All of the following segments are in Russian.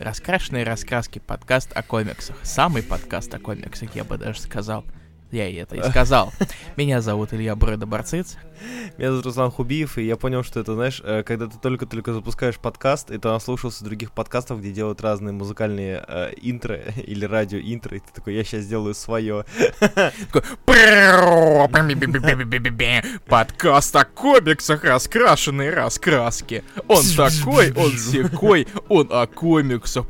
Раскрашенные раскраски, подкаст о комиксах. Самый подкаст о комиксах, я бы даже сказал. Я и это и сказал. Меня зовут Илья Брэда Барциц. Меня зовут Руслан Хубиев, и я понял, что это, знаешь, э, когда ты только-только запускаешь подкаст, и ты наслушался других подкастов, где делают разные музыкальные э, интро или радио-интро, и ты такой, я сейчас сделаю свое. Подкаст о комиксах, раскрашенные раскраски. Он такой, он секой, он о комиксах.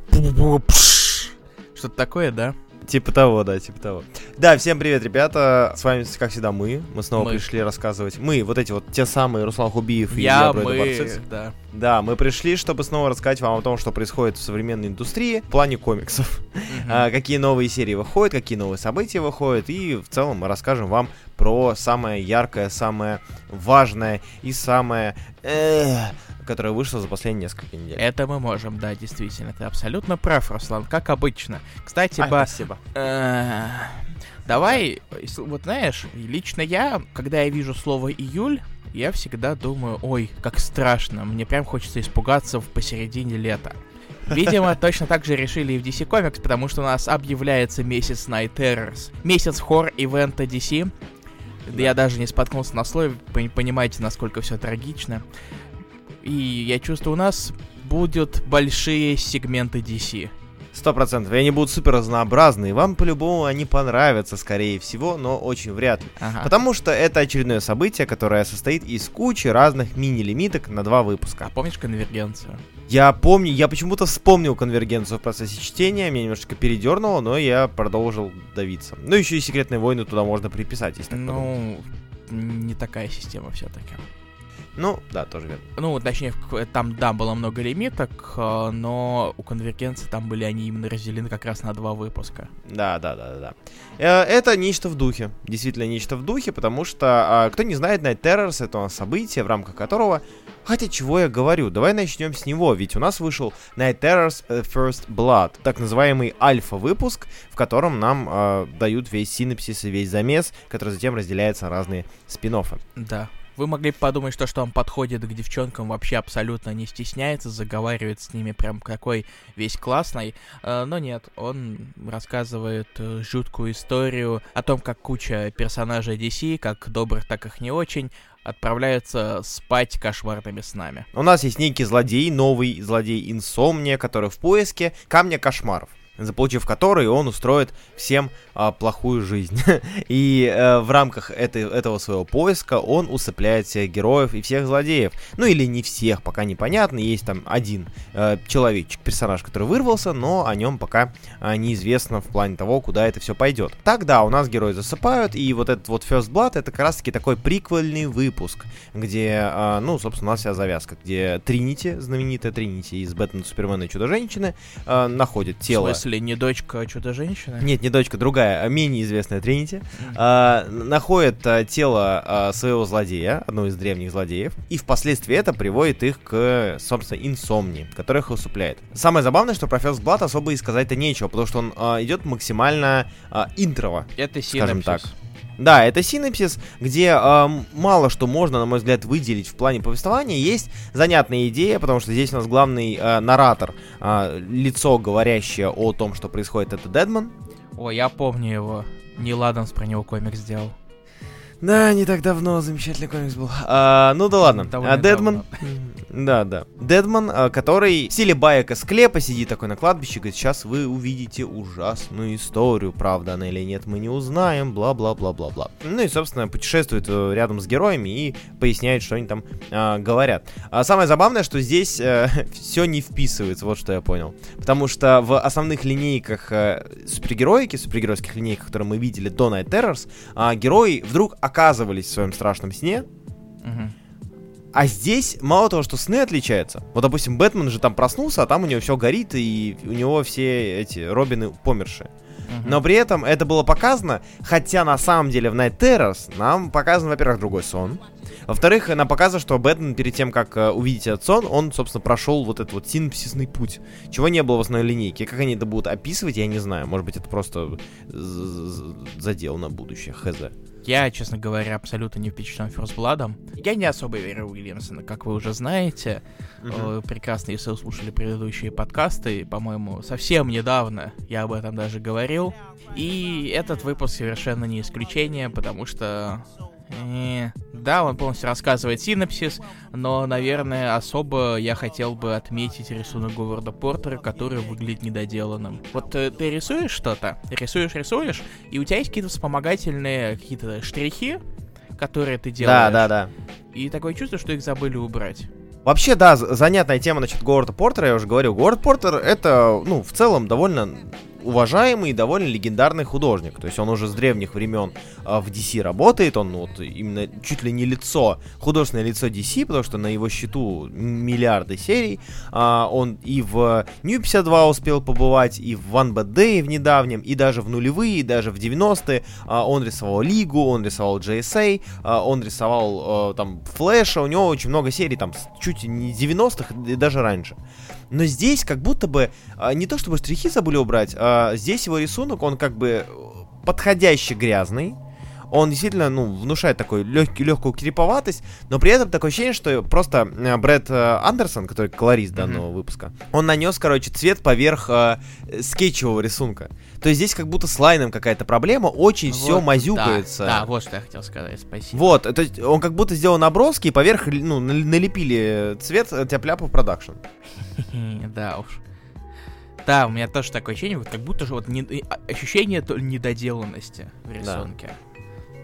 Что-то такое, да? Типа того, да, типа того. Да, всем привет, ребята. С вами, как всегда, мы. Мы снова Мы. пришли рассказывать. Мы, вот эти вот те самые Руслан Хубиев и Я, Брэда мы, да. Да, мы пришли, чтобы снова рассказать вам о том, что происходит в современной индустрии в плане комиксов. А, какие новые серии выходят, какие новые события выходят. И в целом мы расскажем вам про самое яркое, самое важное и самое... э, которое вышло за последние несколько недель. Это мы можем, да, действительно. Ты абсолютно прав, Руслан, как обычно. Кстати, Ай, ба- спасибо. Э, Давай, вот знаешь, лично я, когда я вижу слово июль, я всегда думаю, ой, как страшно, мне прям хочется испугаться в посередине лета. Видимо, точно так же решили и в DC Comics, потому что у нас объявляется месяц Night Terrors. Месяц хор-ивента DC. Да. Я даже не споткнулся на слове, пон- понимаете, насколько все трагично. И я чувствую, у нас будут большие сегменты DC. Сто процентов. И они будут супер разнообразные. Вам по-любому они понравятся, скорее всего, но очень вряд ли. Ага. Потому что это очередное событие, которое состоит из кучи разных мини-лимиток на два А выпуска. помнишь конвергенцию? Я помню, я почему-то вспомнил конвергенцию в процессе чтения, меня немножечко передернуло, но я продолжил давиться. Ну, еще и секретные войны туда можно приписать, если так подумать. Ну, не такая система все-таки. Ну, да, тоже верно. Ну, точнее, там, да, было много лимиток, э, но у конвергенции там были они именно разделены как раз на два выпуска. Да, да, да, да, да. Э, Это нечто в духе. Действительно, нечто в духе, потому что, а, кто не знает, Night Terrors это у нас событие, в рамках которого... Хотя, чего я говорю, давай начнем с него, ведь у нас вышел Night Terrors э, First Blood, так называемый альфа-выпуск, в котором нам э, дают весь синапсис и весь замес, который затем разделяется на разные спин -оффы. Да. Вы могли подумать, что, что он подходит к девчонкам, вообще абсолютно не стесняется, заговаривает с ними прям какой весь классный. Э, но нет, он рассказывает э, жуткую историю о том, как куча персонажей DC, как добрых, так и не очень, отправляются спать кошмарными снами. У нас есть некий злодей, новый злодей Инсомния, который в поиске камня кошмаров заполучив который, он устроит всем а, плохую жизнь. и э, в рамках этой, этого своего поиска он усыпляет всех героев и всех злодеев. Ну или не всех, пока непонятно. Есть там один э, человечек, персонаж, который вырвался, но о нем пока а, неизвестно в плане того, куда это все пойдет. Тогда у нас герои засыпают, и вот этот вот First Blood это как раз таки такой приквельный выпуск, где, а, ну, собственно, у нас вся завязка, где Тринити, знаменитая Тринити из Бэтмена, Супермена и Чудо-женщины, а, находит тело. В смысле, не дочка, чудо-женщины? Нет, не дочка, другая, а менее известная Тринити, а, находит а, тело а, своего злодея, одного из древних злодеев, и впоследствии это приводит их к, собственно, инсомнии, которая их усыпляет. Самое забавное, что про First Blood особо и сказать-то нечего, потому что он а, идет максимально а, интрово, Это скажем синапсис. так. Да, это синапсис, где м, мало что можно, на мой взгляд, выделить в плане повествования. Есть занятная идея, потому что здесь у нас главный а, наратор, а, лицо, говорящее о том, что происходит, это Дедман. О, я помню его. Нил Адамс про него комикс сделал. Да, не так давно замечательный комикс был. А, ну да ладно. Довольно А, Дедман. Да, да. Дедман, а, который в стиле баек из склепа сидит такой на кладбище, говорит, сейчас вы увидите ужасную историю, правда она или нет, мы не узнаем, бла-бла-бла-бла-бла. Ну и, собственно, путешествует э, рядом с героями и поясняет, что они там а, говорят. А самое забавное, что здесь все не вписывается, вот что я понял. Потому что в основных линейках э, супергероики, супергеройских линейках, которые мы видели до Night Terrors, а, герои вдруг оказывались в своем страшном сне, а здесь мало того, что сны отличаются. Вот, допустим, Бэтмен же там проснулся, а там у него все горит, и у него все эти Робины помершие. Но при этом это было показано, хотя на самом деле в Night Terrors нам показан, во-первых, другой сон. Во-вторых, нам показано, что Бэтмен перед тем, как э, увидеть этот сон, он, собственно, прошел вот этот вот синапсисный путь, чего не было в основной линейке. Как они это будут описывать, я не знаю. Может быть, это просто задел на будущее, хз. Я, честно говоря, абсолютно не впечатлен Blood. Я не особо верю в Уильямсона, как вы уже знаете. Mm-hmm. Прекрасно, если вы слушали предыдущие подкасты, по-моему, совсем недавно я об этом даже говорил. И этот выпуск совершенно не исключение, потому что да, он полностью рассказывает синапсис, но, наверное, особо я хотел бы отметить рисунок Говарда Портера, который выглядит недоделанным. Вот э, ты рисуешь что-то, рисуешь, рисуешь, и у тебя есть какие-то вспомогательные какие-то штрихи, которые ты делаешь. Да, да, да. И такое чувство, что их забыли убрать. Вообще, да, занятная тема насчет Говарда Портера, я уже говорил. Говард Портер это, ну, в целом довольно уважаемый и довольно легендарный художник. То есть он уже с древних времен а, в DC работает, он вот именно чуть ли не лицо, художественное лицо DC, потому что на его счету миллиарды серий. А, он и в New 52 успел побывать, и в One Bad Day в недавнем, и даже в нулевые, и даже в 90-е. А, он рисовал Лигу, он рисовал JSA, он рисовал там Флэша, у него очень много серий, там чуть не 90-х, и даже раньше. Но здесь как будто бы а, не то чтобы штрихи забыли убрать, а здесь его рисунок, он как бы подходящий грязный. Он действительно, ну, внушает такой легкий, легкую криповатость, но при этом такое ощущение, что просто э, Брэд э, Андерсон, который колорист данного mm-hmm. выпуска, он нанес, короче, цвет поверх э, скетчевого рисунка. То есть здесь как будто с лайном какая-то проблема, очень вот, все мазюкается. Да, да, вот что я хотел сказать, спасибо. Вот, то есть он как будто сделал наброски и поверх, ну, налепили цвет тяп-ляпа продакшн. Да уж. Да, у меня тоже такое ощущение, вот как будто же вот не, а, ощущение недоделанности в рисунке. Да.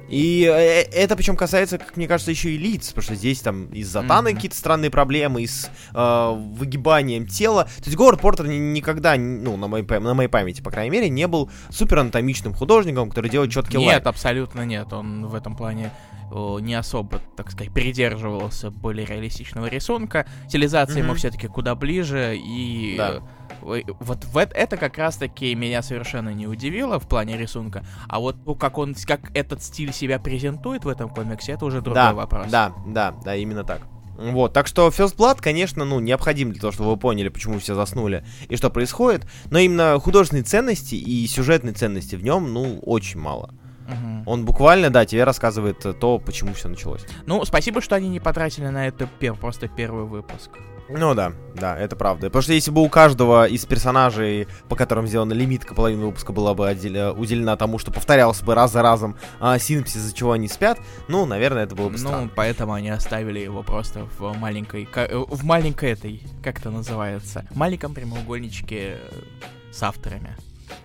И э, это причем касается, как мне кажется, еще и лиц, потому что здесь там из затаны mm-hmm. какие-то странные проблемы, и с э, выгибанием тела. То есть Говард Портер никогда, ну, на моей, на моей памяти, по крайней мере, не был супер анатомичным художником, который делает четкий лайн. Нет, абсолютно нет. Он в этом плане не особо, так сказать, придерживался более реалистичного рисунка. Стилизация mm-hmm. ему все-таки куда ближе, и да. Вот в это, это как раз-таки меня совершенно не удивило в плане рисунка. А вот ну, как он, как этот стиль себя презентует в этом комиксе, это уже другой да, вопрос. Да, да, да, именно так. Вот, так что First Blood, конечно, ну, необходим для того, чтобы вы поняли, почему все заснули и что происходит, но именно художественной ценности и сюжетной ценности в нем, ну, очень мало. Угу. Он буквально, да, тебе рассказывает то, почему все началось. Ну, спасибо, что они не потратили на это пер просто первый выпуск. Ну да, да, это правда. Потому что если бы у каждого из персонажей, по которым сделана лимитка, половина выпуска была бы отделя, уделена тому, что повторялся бы раз за разом а, синапсис, из-за чего они спят, ну, наверное, это было бы ну, странно. Ну, поэтому они оставили его просто в маленькой, в маленькой этой, как это называется, маленьком прямоугольничке с авторами.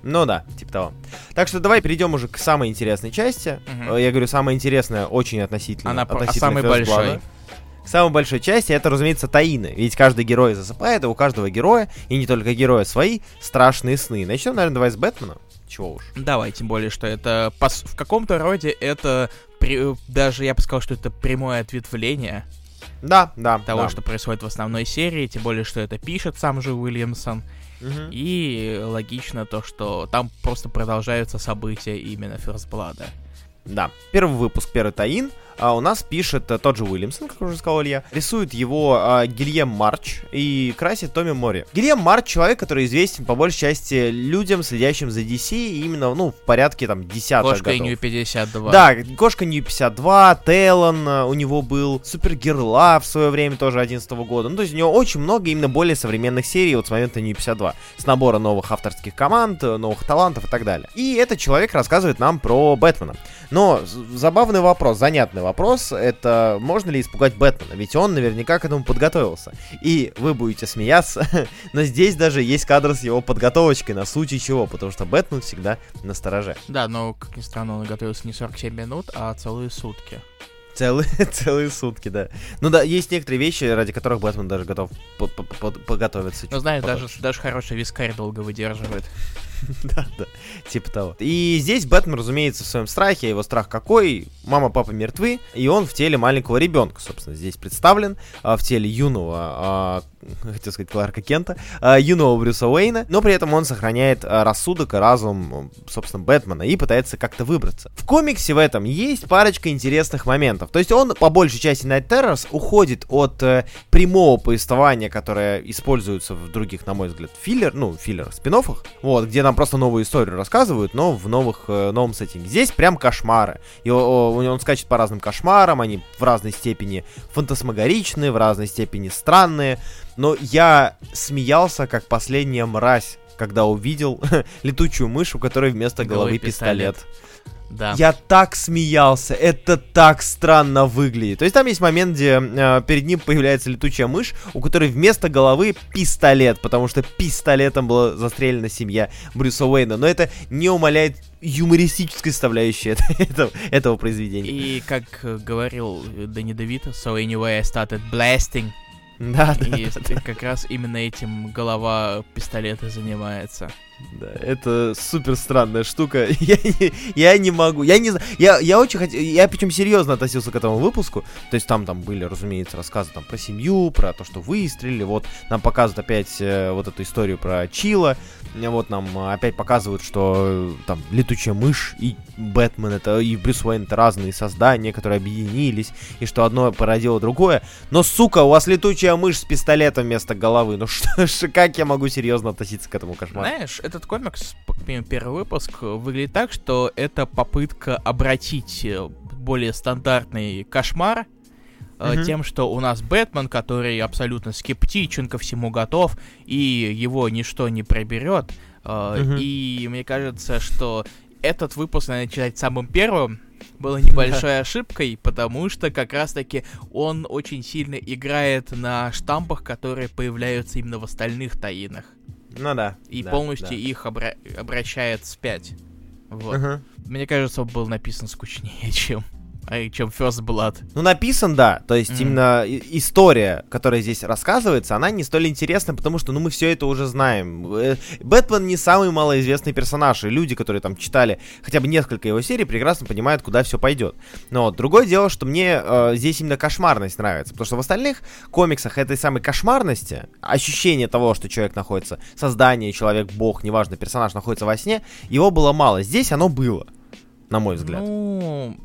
Ну да, типа того. Так что давай перейдем уже к самой интересной части. Угу. Я говорю, самая интересная очень относительно. Она относительно а самой большой. К самой большой части это, разумеется, таины. Ведь каждый герой засыпает, и у каждого героя, и не только героя, свои страшные сны. Начнем, наверное, давай с Бэтмена. Чего уж. Давай, тем более, что это в каком-то роде это при... даже я бы сказал, что это прямое ответвление. Да, да. Того, да. что происходит в основной серии, тем более, что это пишет сам же Уильямсон. Угу. И логично то, что там просто продолжаются события именно First Blood. Да, первый выпуск, первый таин а, у нас пишет а, тот же Уильямсон, как уже сказал Илья. Рисует его а, Гильем Марч и красит Томми Мори. Гильем Марч человек, который известен по большей части людям, следящим за DC, именно, ну, в порядке там десятых Кошка Нью 52. Да, Кошка Нью 52, Телон а, у него был, Супергерла в свое время тоже 11 года. Ну, то есть у него очень много именно более современных серий вот с момента Нью 52. С набора новых авторских команд, новых талантов и так далее. И этот человек рассказывает нам про Бэтмена. Но забавный вопрос, занятный вопрос, это можно ли испугать Бэтмена? Ведь он наверняка к этому подготовился. И вы будете смеяться, но здесь даже есть кадр с его подготовочкой на случай чего, потому что Бэтмен всегда на стороже. Да, но, как ни странно, он готовился не 47 минут, а целые сутки. Целые, целые сутки, да. Ну да, есть некоторые вещи, ради которых Бэтмен даже готов поготовиться. Ну знаешь, даже, даже хороший вискарь долго выдерживает. да, да, типа того. И здесь Бэтмен, разумеется, в своем страхе. Его страх какой? Мама, папа мертвы, и он в теле маленького ребенка, собственно, здесь представлен, а, в теле юного, а, хотел сказать, Кларка Кента, а, юного Брюса Уэйна, но при этом он сохраняет рассудок и разум, собственно, Бэтмена и пытается как-то выбраться. В комиксе в этом есть парочка интересных моментов. То есть он, по большей части, Night Terrors уходит от э, прямого повествования, которое используется в других, на мой взгляд, филлер, ну, филлерах, спин вот, где нам нам просто новую историю рассказывают, но в новых, э, новом сеттинге. Здесь прям кошмары. И о, он скачет по разным кошмарам, они в разной степени фантасмагоричные, в разной степени странные. Но я смеялся, как последняя мразь, когда увидел летучую мышь, у которой вместо головы пистолет. пистолет. Да. Я так смеялся, это так странно выглядит. То есть там есть момент, где э, перед ним появляется летучая мышь, у которой вместо головы пистолет, потому что пистолетом была застрелена семья Брюса Уэйна. Но это не умаляет юмористической составляющей этого, этого произведения. И как говорил Дэнни Девито, so anyway I started blasting. Да, и да, да. как раз именно этим голова пистолета занимается. Да, это супер странная штука. Я не, я не могу. Я не знаю. Я, я очень хотел. Я причем серьезно относился к этому выпуску. То есть там там были, разумеется, рассказы там про семью, про то, что выстрелили. Вот нам показывают опять э, вот эту историю про Чила. Вот нам опять показывают, что э, там летучая мышь и Бэтмен это и Брюс Уэйн это разные создания, которые объединились, и что одно породило другое. Но, сука, у вас летучая мышь с пистолетом вместо головы. Ну что, как я могу серьезно относиться к этому кошмару? Знаешь, этот комикс, первый выпуск, выглядит так, что это попытка обратить э, более стандартный кошмар Uh-huh. тем, что у нас Бэтмен, который абсолютно скептичен, ко всему готов, и его ничто не проберет. Uh-huh. И мне кажется, что этот выпуск надо читать самым первым, было небольшой ошибкой, потому что как раз-таки он очень сильно играет на штампах, которые появляются именно в остальных таинах. Ну да. И да, полностью да. их обра- обращает вспять. Вот. Uh-huh. Мне кажется, он был написан скучнее, чем чем First Blood. Ну, написан, да. То есть mm. именно история, которая здесь рассказывается, она не столь интересна, потому что, ну, мы все это уже знаем. Э, Бэтмен не самый малоизвестный персонаж, и люди, которые там читали хотя бы несколько его серий, прекрасно понимают, куда все пойдет. Но другое дело, что мне э, здесь именно кошмарность нравится, потому что в остальных комиксах этой самой кошмарности, ощущение того, что человек находится, создание, человек, бог, неважно, персонаж находится во сне, его было мало. Здесь оно было, на мой взгляд. Ну,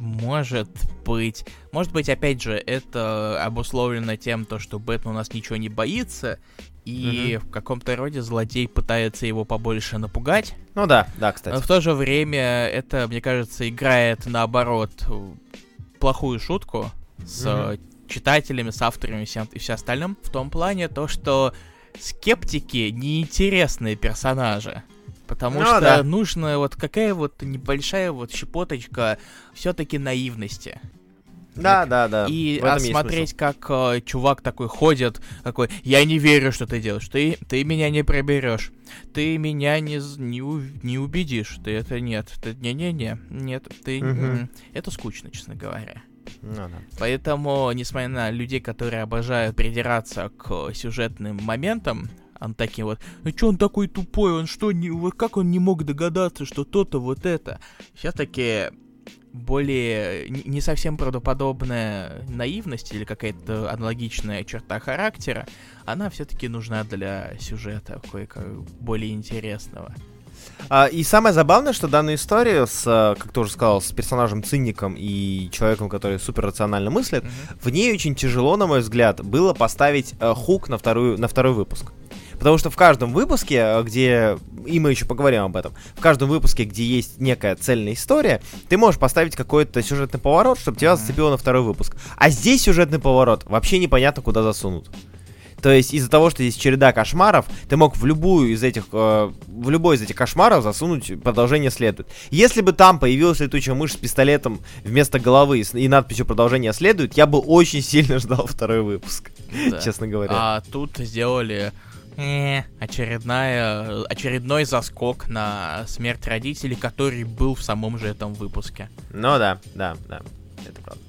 может быть. Может быть, опять же, это обусловлено тем, то, что Бэтмен у нас ничего не боится, и mm-hmm. в каком-то роде злодей пытается его побольше напугать. Ну да, да, кстати. Но в то же время это, мне кажется, играет наоборот плохую шутку с mm-hmm. читателями, с авторами всем, и все остальным. В том плане то, что скептики неинтересные персонажи. Потому ну, что да. нужно вот какая вот небольшая вот щепоточка все-таки наивности. Да, да, да. И осмотреть, как э, чувак такой ходит, такой, я не верю, что ты делаешь, ты, ты меня не проберешь, ты меня не, не, не убедишь, ты это нет, ты не-не-не, нет, ты... Угу. Это скучно, честно говоря. Ну, да. Поэтому, несмотря на людей, которые обожают придираться к сюжетным моментам, он таким вот, ну что он такой тупой, он что, не, вот как он не мог догадаться, что то-то вот это. Все-таки более не совсем правдоподобная наивность или какая-то аналогичная черта характера, она все-таки нужна для сюжета кое-как более интересного. А, и самое забавное, что данную историю с, как ты уже сказал, с персонажем циником и человеком, который супер рационально мыслит, mm-hmm. в ней очень тяжело, на мой взгляд, было поставить э, хук на, вторую, на второй выпуск. Потому что в каждом выпуске, э, где, и мы еще поговорим об этом, в каждом выпуске, где есть некая цельная история, ты можешь поставить какой-то сюжетный поворот, чтобы тебя зацепило на второй выпуск. А здесь сюжетный поворот вообще непонятно, куда засунут. То есть из-за того, что здесь череда кошмаров, ты мог в любую из этих, э, в любой из этих кошмаров засунуть продолжение следует. Если бы там появилась летучая мышь с пистолетом вместо головы и надписью продолжение следует, я бы очень сильно ждал второй выпуск, да. честно говоря. А тут сделали очередная, очередной заскок на смерть родителей, который был в самом же этом выпуске. Ну да, да, да, это правда.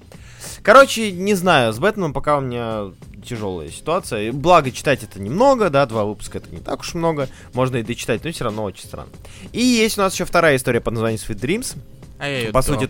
Короче, не знаю, с Бэтменом пока у меня тяжелая ситуация. Благо, читать это немного, да, два выпуска это не так уж много. Можно и дочитать, но все равно очень странно. И есть у нас еще вторая история под названием Sweet Dreams. А я ее По сути,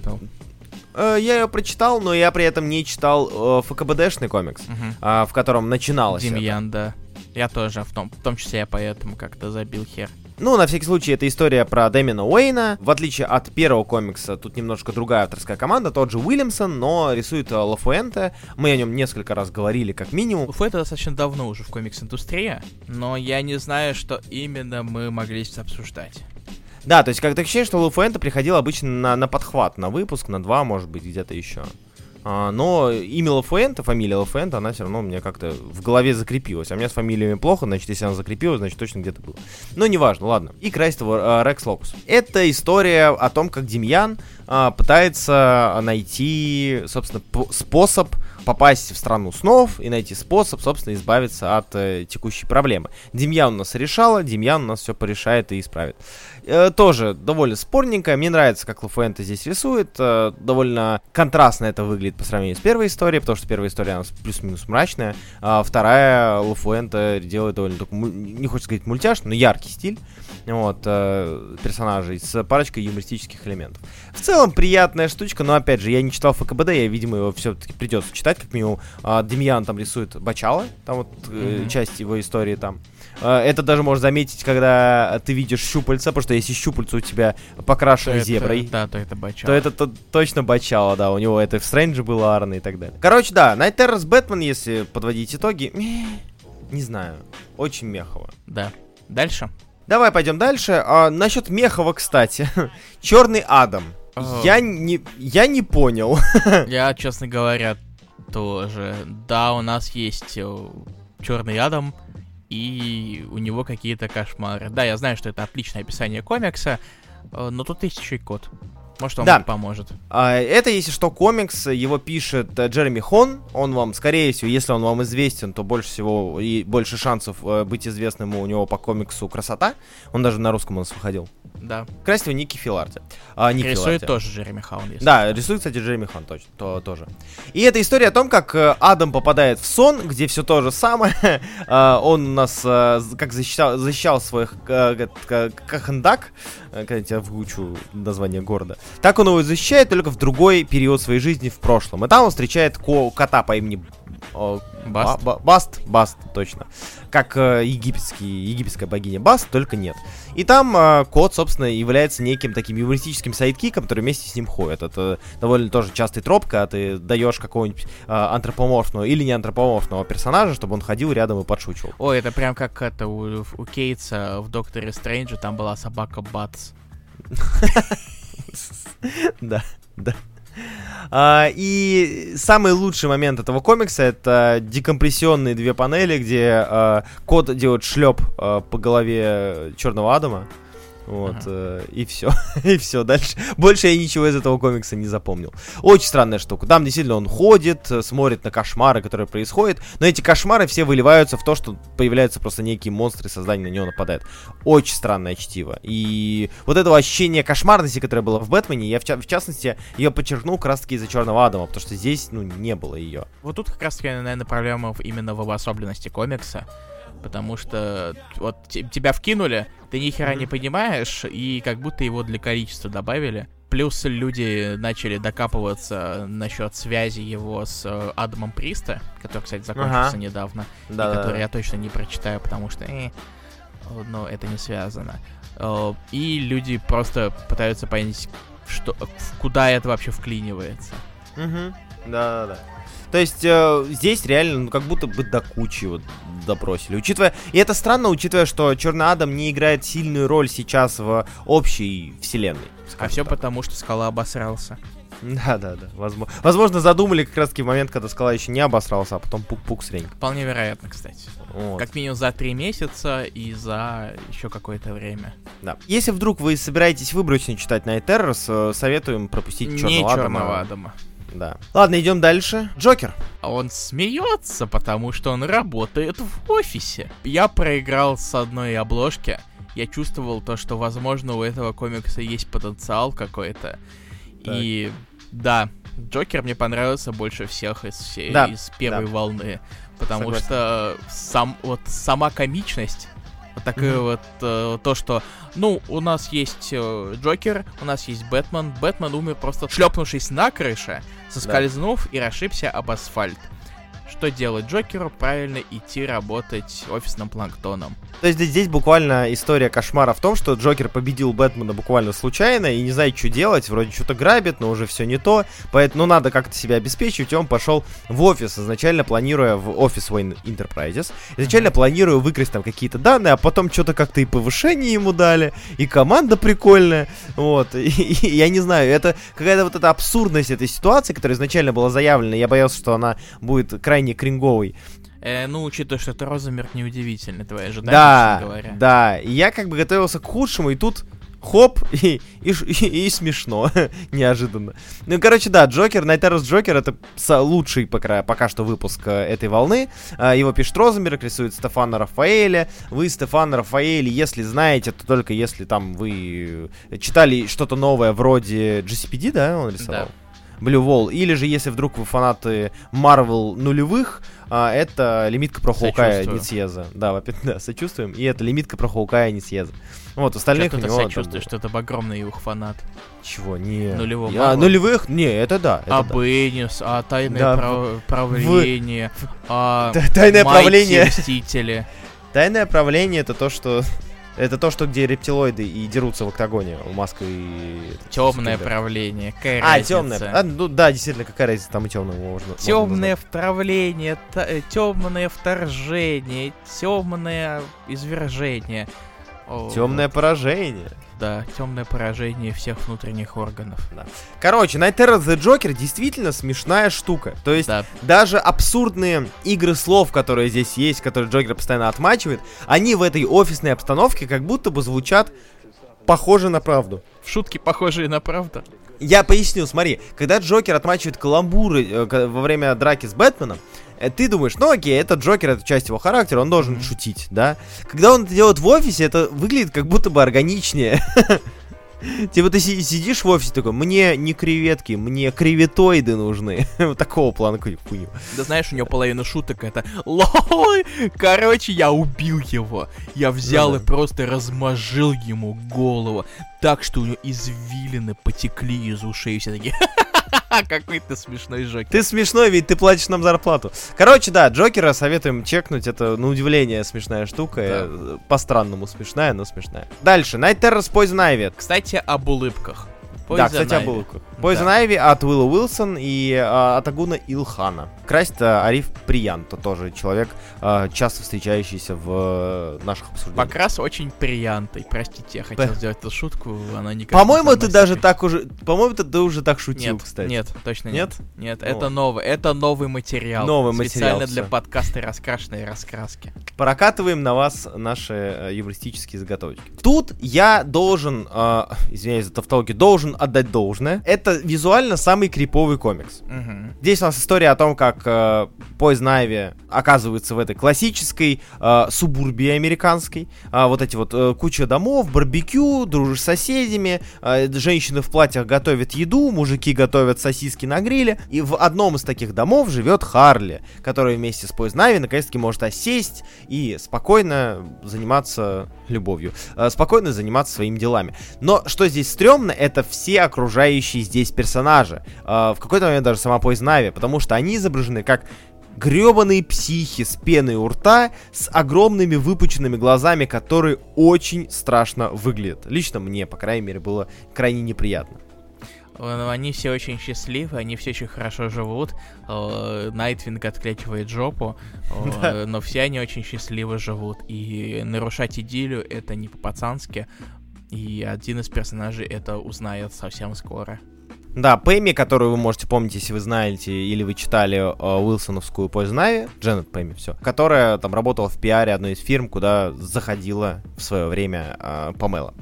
э, я ее прочитал, но я при этом не читал э, ФКБДшный комикс, угу. э, в котором начиналось Демьян, это. да. Я тоже, в том, в том числе я поэтому как-то забил хер. Ну, на всякий случай, это история про Дэмина Уэйна. В отличие от первого комикса, тут немножко другая авторская команда, тот же Уильямсон, но рисует э, Лафуэнте. Мы о нем несколько раз говорили, как минимум. Лафуэнте достаточно давно уже в комикс-индустрии, но я не знаю, что именно мы могли здесь обсуждать. Да, то есть как-то ощущение, что Лафуэнте приходил обычно на, на подхват, на выпуск, на два, может быть, где-то еще. А, но имя Лафуэнта, фамилия Лафуэнта, она все равно у меня как-то в голове закрепилась. А у меня с фамилиями плохо, значит, если она закрепилась, значит, точно где-то было. Но неважно, ладно. И его а, Рекс Локус. Это история о том, как Демьян а, пытается найти, собственно, способ попасть в страну снов и найти способ, собственно, избавиться от э, текущей проблемы. Демьян у нас решала, Демьян у нас все порешает и исправит. Э, тоже довольно спорненько. Мне нравится, как Лафуэнте здесь рисует. Э, довольно контрастно это выглядит по сравнению с первой историей, потому что первая история она плюс-минус мрачная. А вторая Лафуэнте делает довольно, только, не хочется сказать мультяшный, но яркий стиль вот, э, персонажей с парочкой юмористических элементов. В целом приятная штучка, но опять же, я не читал ФКБД, я, видимо, его все-таки придется читать, как минимум. А, Демьян там рисует Бачала, там вот э, mm-hmm. часть его истории там. А, это даже можно заметить, когда ты видишь щупальца, потому что если щупальца у тебя покрашены то зеброй, это, да, то это Бачала. То это то, точно Бачала, да, у него это в Стрэнджи было Арна и так далее. Короче, да, Night Terrors Бэтмен, если подводить итоги, не знаю, очень мехово. Да. Дальше? Давай пойдем дальше. А, насчет Мехова, кстати. Черный Адам. Я не, я не понял. Я, честно говоря, тоже. Да, у нас есть э, Черный Адам, и у него какие-то кошмары. Да, я знаю, что это отличное описание комикса, э, но тут есть еще и код. Может, он да. поможет. А, это, если что, комикс, его пишет э, Джереми Хон. Он вам, скорее всего, если он вам известен, то больше всего и больше шансов э, быть известным у него по комиксу «Красота». Он даже на русском у нас выходил. Да. Красит его Ники Филарти. А, Ник рисует Филарти. тоже Джереми Хон. Если. Да, рисует, кстати, Джереми Хон, точно, то, тоже. И это история о том, как э, Адам попадает в сон, где все то же самое. А, он у нас как защищал, защищал своих Кахандак, когда я выучу название города. Так он его защищает только в другой период своей жизни в прошлом. И там он встречает ко- кота по имени Баст. Ба- Баст, Баст, точно. Как э, египетский, египетская богиня Баст, только нет. И там э, кот, собственно, является неким таким юмористическим сайдкиком, который вместе с ним ходит. Это довольно тоже частый троп, когда ты даешь какого-нибудь э, антропоморфного или не антропоморфного персонажа, чтобы он ходил рядом и подшучивал. Ой, это прям как это у, у Кейтса в Докторе Стрэнджа, там была собака Бац. Да, да. А, и самый лучший момент этого комикса это декомпрессионные две панели, где а, кот делает шлеп а, по голове Черного Адама. Вот, ага. э, и все. и все. Дальше. Больше я ничего из этого комикса не запомнил. Очень странная штука. Там действительно он ходит, э, смотрит на кошмары, которые происходят. Но эти кошмары все выливаются в то, что появляются просто некие монстры, создания на него нападают. Очень странное чтиво. И вот этого ощущения кошмарности, которое было в Бэтмене, я в, ча- в частности ее подчеркнул как раз таки из-за Черного Адама, потому что здесь, ну, не было ее. Вот тут как раз таки, наверное, проблема именно в обособленности комикса потому что вот тебя вкинули, ты ни хера не понимаешь, и как будто его для количества добавили. Плюс люди начали докапываться насчет связи его с э, Адамом Приста, который, кстати, закончился ага. недавно, да, и который я точно не прочитаю, потому что, э, но это не связано. Э, и люди просто пытаются понять, что, куда это вообще вклинивается. Угу. Да, да, да. То есть э, здесь реально, ну, как будто бы до кучи вот допросили. Учитывая, и это странно, учитывая, что Черный Адам не играет сильную роль сейчас в общей вселенной. А все так. потому, что Скала обосрался. Да, да, да. Возможно, возможно, задумали как раз таки момент, когда Скала еще не обосрался, а потом пук-пук срень. Вполне вероятно, кстати. Вот. Как минимум за три месяца и за еще какое-то время. Да. Если вдруг вы собираетесь выбросить читать Night Terrors, э, советуем пропустить Черного не Адама. Черного Адама. Да. Ладно, идем дальше. Джокер. Он смеется, потому что он работает в офисе. Я проиграл с одной обложки. Я чувствовал то, что, возможно, у этого комикса есть потенциал какой-то. И да, Джокер мне понравился больше всех из всей да, из первой да. волны. Потому Согласен. что сам, вот сама комичность вот такое mm-hmm. вот э, то, что, ну, у нас есть э, Джокер, у нас есть Бэтмен. Бэтмен умер просто шлепнувшись на крыше, соскользнув да. и расшибся об асфальт. Что делать Джокеру? Правильно идти работать офисным планктоном. То есть здесь буквально история кошмара в том, что Джокер победил Бэтмена буквально случайно и не знает, что делать, вроде что-то грабит, но уже все не то, поэтому ну, надо как-то себя обеспечивать, и он пошел в офис, изначально планируя в офис Wayne Enterprises, изначально mm-hmm. планируя выкрасть там какие-то данные, а потом что-то как-то и повышение ему дали, и команда прикольная, вот, и, и, я не знаю, это какая-то вот эта абсурдность этой ситуации, которая изначально была заявлена, я боялся, что она будет крайне кринговой, Э, ну, учитывая, что это Розенберг, неудивительно твои ожидания, да, говоря. Да, я как бы готовился к худшему, и тут хоп, и, и, и, и смешно, неожиданно. Ну, короче, да, Джокер, Найтарус Джокер, это лучший пока, пока что выпуск э, этой волны. А, его пишет Розенберг, рисует Стефана Рафаэля. Вы Стефана Рафаэля, если знаете, то только если там вы читали что-то новое вроде GCPD, да, он рисовал? Да. Blue Wall. Или же, если вдруг вы фанаты Marvel нулевых, а, это лимитка про Хоукая Ницьеза. Да, во да, сочувствуем. И это лимитка про Хоукая Ницьеза. Вот, остальных у него... Сочувствуешь, что это огромный их фанат. Чего? Не. Нулевого. А, нулевых? Не, это да. Это а да. Беннис, а тайное да, прав... правление, в... а Тайное правление. Мстители. Тайное правление это то, что это то, что где рептилоиды и дерутся в октагоне у Маска и... Темное правление, какая А, темное. А, ну да, действительно, какая разница, там и темное можно. Темное вправление, э, темное вторжение, темное извержение. Темное поражение да, темное поражение всех внутренних органов. Да. Короче, Night Terror The Joker действительно смешная штука. То есть да. даже абсурдные игры слов, которые здесь есть, которые Джокер постоянно отмачивает, они в этой офисной обстановке как будто бы звучат похоже на правду. Шутки похожие на правду. Я поясню, смотри, когда Джокер отмачивает каламбуры э, во время драки с Бэтменом, ты думаешь, ну окей, это Джокер, это часть его характера, он должен mm-hmm. шутить, да? Когда он это делает в офисе, это выглядит как будто бы органичнее. Типа ты сидишь в офисе такой, мне не креветки, мне креветоиды нужны. Вот такого плана хуйню. Да знаешь, у него половина шуток это Лой! Короче, я убил его. Я взял ну, и просто размажил ему голову. Так что у него извилины потекли из ушей. Все такие Какой ты смешной Джокер. Ты смешной, ведь ты платишь нам зарплату. Короче, да, Джокера советуем чекнуть. Это, на удивление, смешная штука. Да. Э, по-странному смешная, но смешная. Дальше. Night Terrors Poison Ivy. Кстати, об улыбках. Poison да, кстати, Ivy. об улыбках. Poison да. Ivy от Уилла Уилсон и а, от Агуна Илхана. Красит а, Ариф Приянто, тоже человек, а, часто встречающийся в э, наших обсуждениях. Покрас очень приянтый. Простите, я хотел П... сделать эту шутку, она никак По-моему, ты даже так уже... По-моему, ты, ты уже так шутил, нет, кстати. Нет, точно нет. Нет? Нет, ну. это новый, это новый материал. Новый материал. Специально для подкаста раскрашенной раскраски. Прокатываем на вас наши э, юмористические заготовки. Тут я должен, э, извиняюсь за тавтологию, должен отдать должное. Это визуально самый криповый комикс. Угу. Здесь у нас история о том, как э, Poison Ivy оказывается в этой классической э, субурбии американской. Э, вот эти вот э, куча домов, барбекю, дружишь с соседями, э, женщины в платьях готовят еду, мужики готовят сосиски на гриле. И в одном из таких домов живет Харли, который вместе с Poison Ivy наконец-таки может осесть и спокойно заниматься любовью, э, спокойно заниматься своими делами. Но что здесь стрёмно, это все окружающие здесь персонажи. Э, в какой-то момент даже сама Poison Ivy, потому что они изображены как гребаные психи с пеной у рта, с огромными выпученными глазами, которые очень страшно выглядят. Лично мне, по крайней мере, было крайне неприятно. Они все очень счастливы, они все очень хорошо живут. Э, Найтвинг отклячивает жопу, э, но все они очень счастливо живут. И нарушать идиллию это не по-пацански. И один из персонажей это узнает совсем скоро. Да, Пэми, которую вы можете помнить, если вы знаете или вы читали э, Уилсоновскую Poison Ivy, Дженнет Пэми, все, которая там работала в пиаре одной из фирм, куда заходила в свое время э, Памела.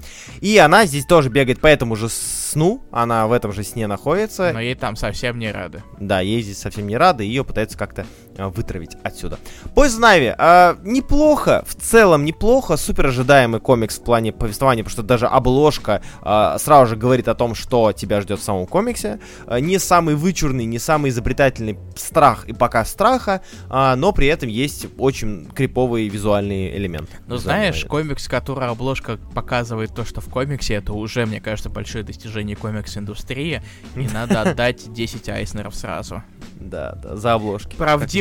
И она здесь тоже бегает по этому же сну, она в этом же сне находится. Но ей там совсем не рады. Да, ей здесь совсем не рады, ее пытаются как-то вытравить отсюда. Poison Ivy, э, неплохо, в целом неплохо, супер ожидаемый комикс в плане повествования, потому что даже обложка э, сразу же говорит о том, что тебя ждет в самом комиксе. Э, не самый вычурный, не самый изобретательный страх и пока страха, а, но при этом есть очень криповые визуальные элементы. Ну знаешь, комикс, который обложка показывает то, что в комиксе, это уже, мне кажется, большое достижение комикс-индустрии, и надо отдать 10 Айснеров сразу. Да, да, за обложки.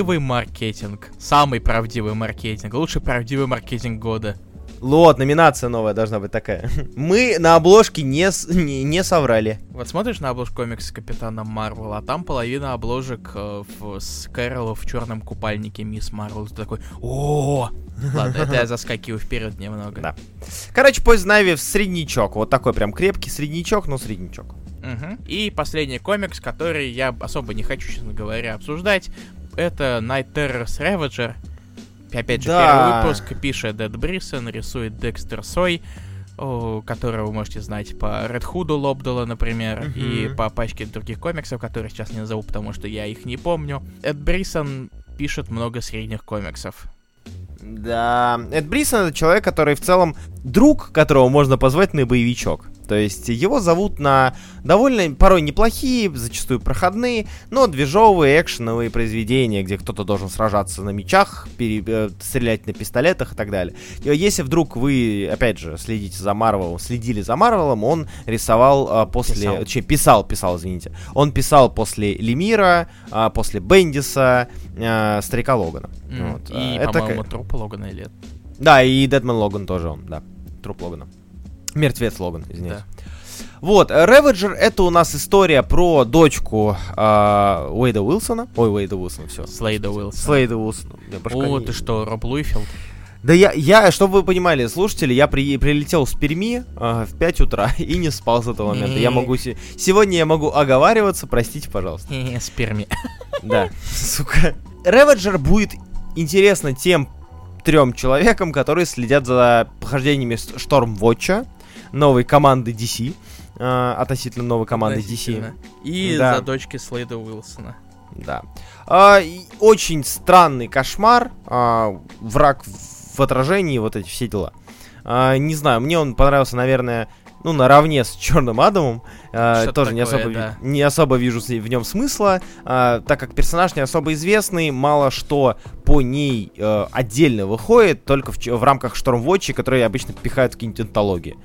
Правдивый маркетинг. Самый правдивый маркетинг. Лучший правдивый маркетинг года. Вот, номинация новая должна быть такая. Мы на обложке не, не, не соврали. Вот смотришь на обложку комикса Капитана Марвел, а там половина обложек э, в, с Кэрол в черном купальнике Мисс Марвел. Ты такой, о Ладно, это я заскакиваю вперед немного. Да. Короче, Poison Ivy в среднячок. Вот такой прям крепкий среднячок, но среднячок. Мгм. И последний комикс, который я особо не хочу, честно говоря, обсуждать, это Night Terrors Ravager. Опять же, Да. первый выпуск пишет Дэд Брисон, рисует Декстер Сой, которого вы можете знать по Red Hood Лобдола, например, Мгм. и по пачке других комиксов, которые сейчас не назову, потому что я их не помню. Эд Брисон пишет много средних комиксов. Да, Эд Брисон это человек, который в целом друг, которого можно позвать на боевичок. То есть его зовут на довольно порой неплохие, зачастую проходные, но движовые экшеновые произведения, где кто-то должен сражаться на мечах, пере- э, стрелять на пистолетах и так далее. Если вдруг вы, опять же, следите за Марвелом, следили за Марвелом, он рисовал а, после... Писал. Точнее, писал, писал, извините. Он писал после Лемира, а, после Бендиса, а, Старика Логана. М, Вот, И, это по-моему, ка- труп Логана или да, и Дедман Логан тоже он, да. Труп Логана. Мертвец Логан, извиняюсь. Да. Вот, Реведжер это у нас история про дочку а, Уэйда Уилсона. Ой, Уэйда Уилсона, все. Слейда Уилсона. Слейда Уилсона. О, не- ты что, Роб Луифилд? Да я, я, чтобы вы понимали, слушатели, я при- прилетел с Перми а, в 5 утра и не спал с этого момента. Я могу... се- Сегодня я могу оговариваться, простите, пожалуйста. Хе-хе, Сперми. Да, сука. Реведжер будет интересно тем трем человекам, которые следят за похождениями Штормвотча, новой команды DC, э, относительно новой команды DC. И Да. за дочки Слейда Уилсона. Да. И очень странный кошмар, а, враг в отражении, вот эти все дела. А, не знаю, мне он понравился, наверное, ну, наравне с Черным Адамом. Что-то тоже не, такое, особо, ви- да. не особо вижу в нем смысла, а, так как персонаж не особо известный, мало что по ней э, отдельно выходит, только в, в рамках Штормвотчи, которые обычно пихают в какие-нибудь антологии.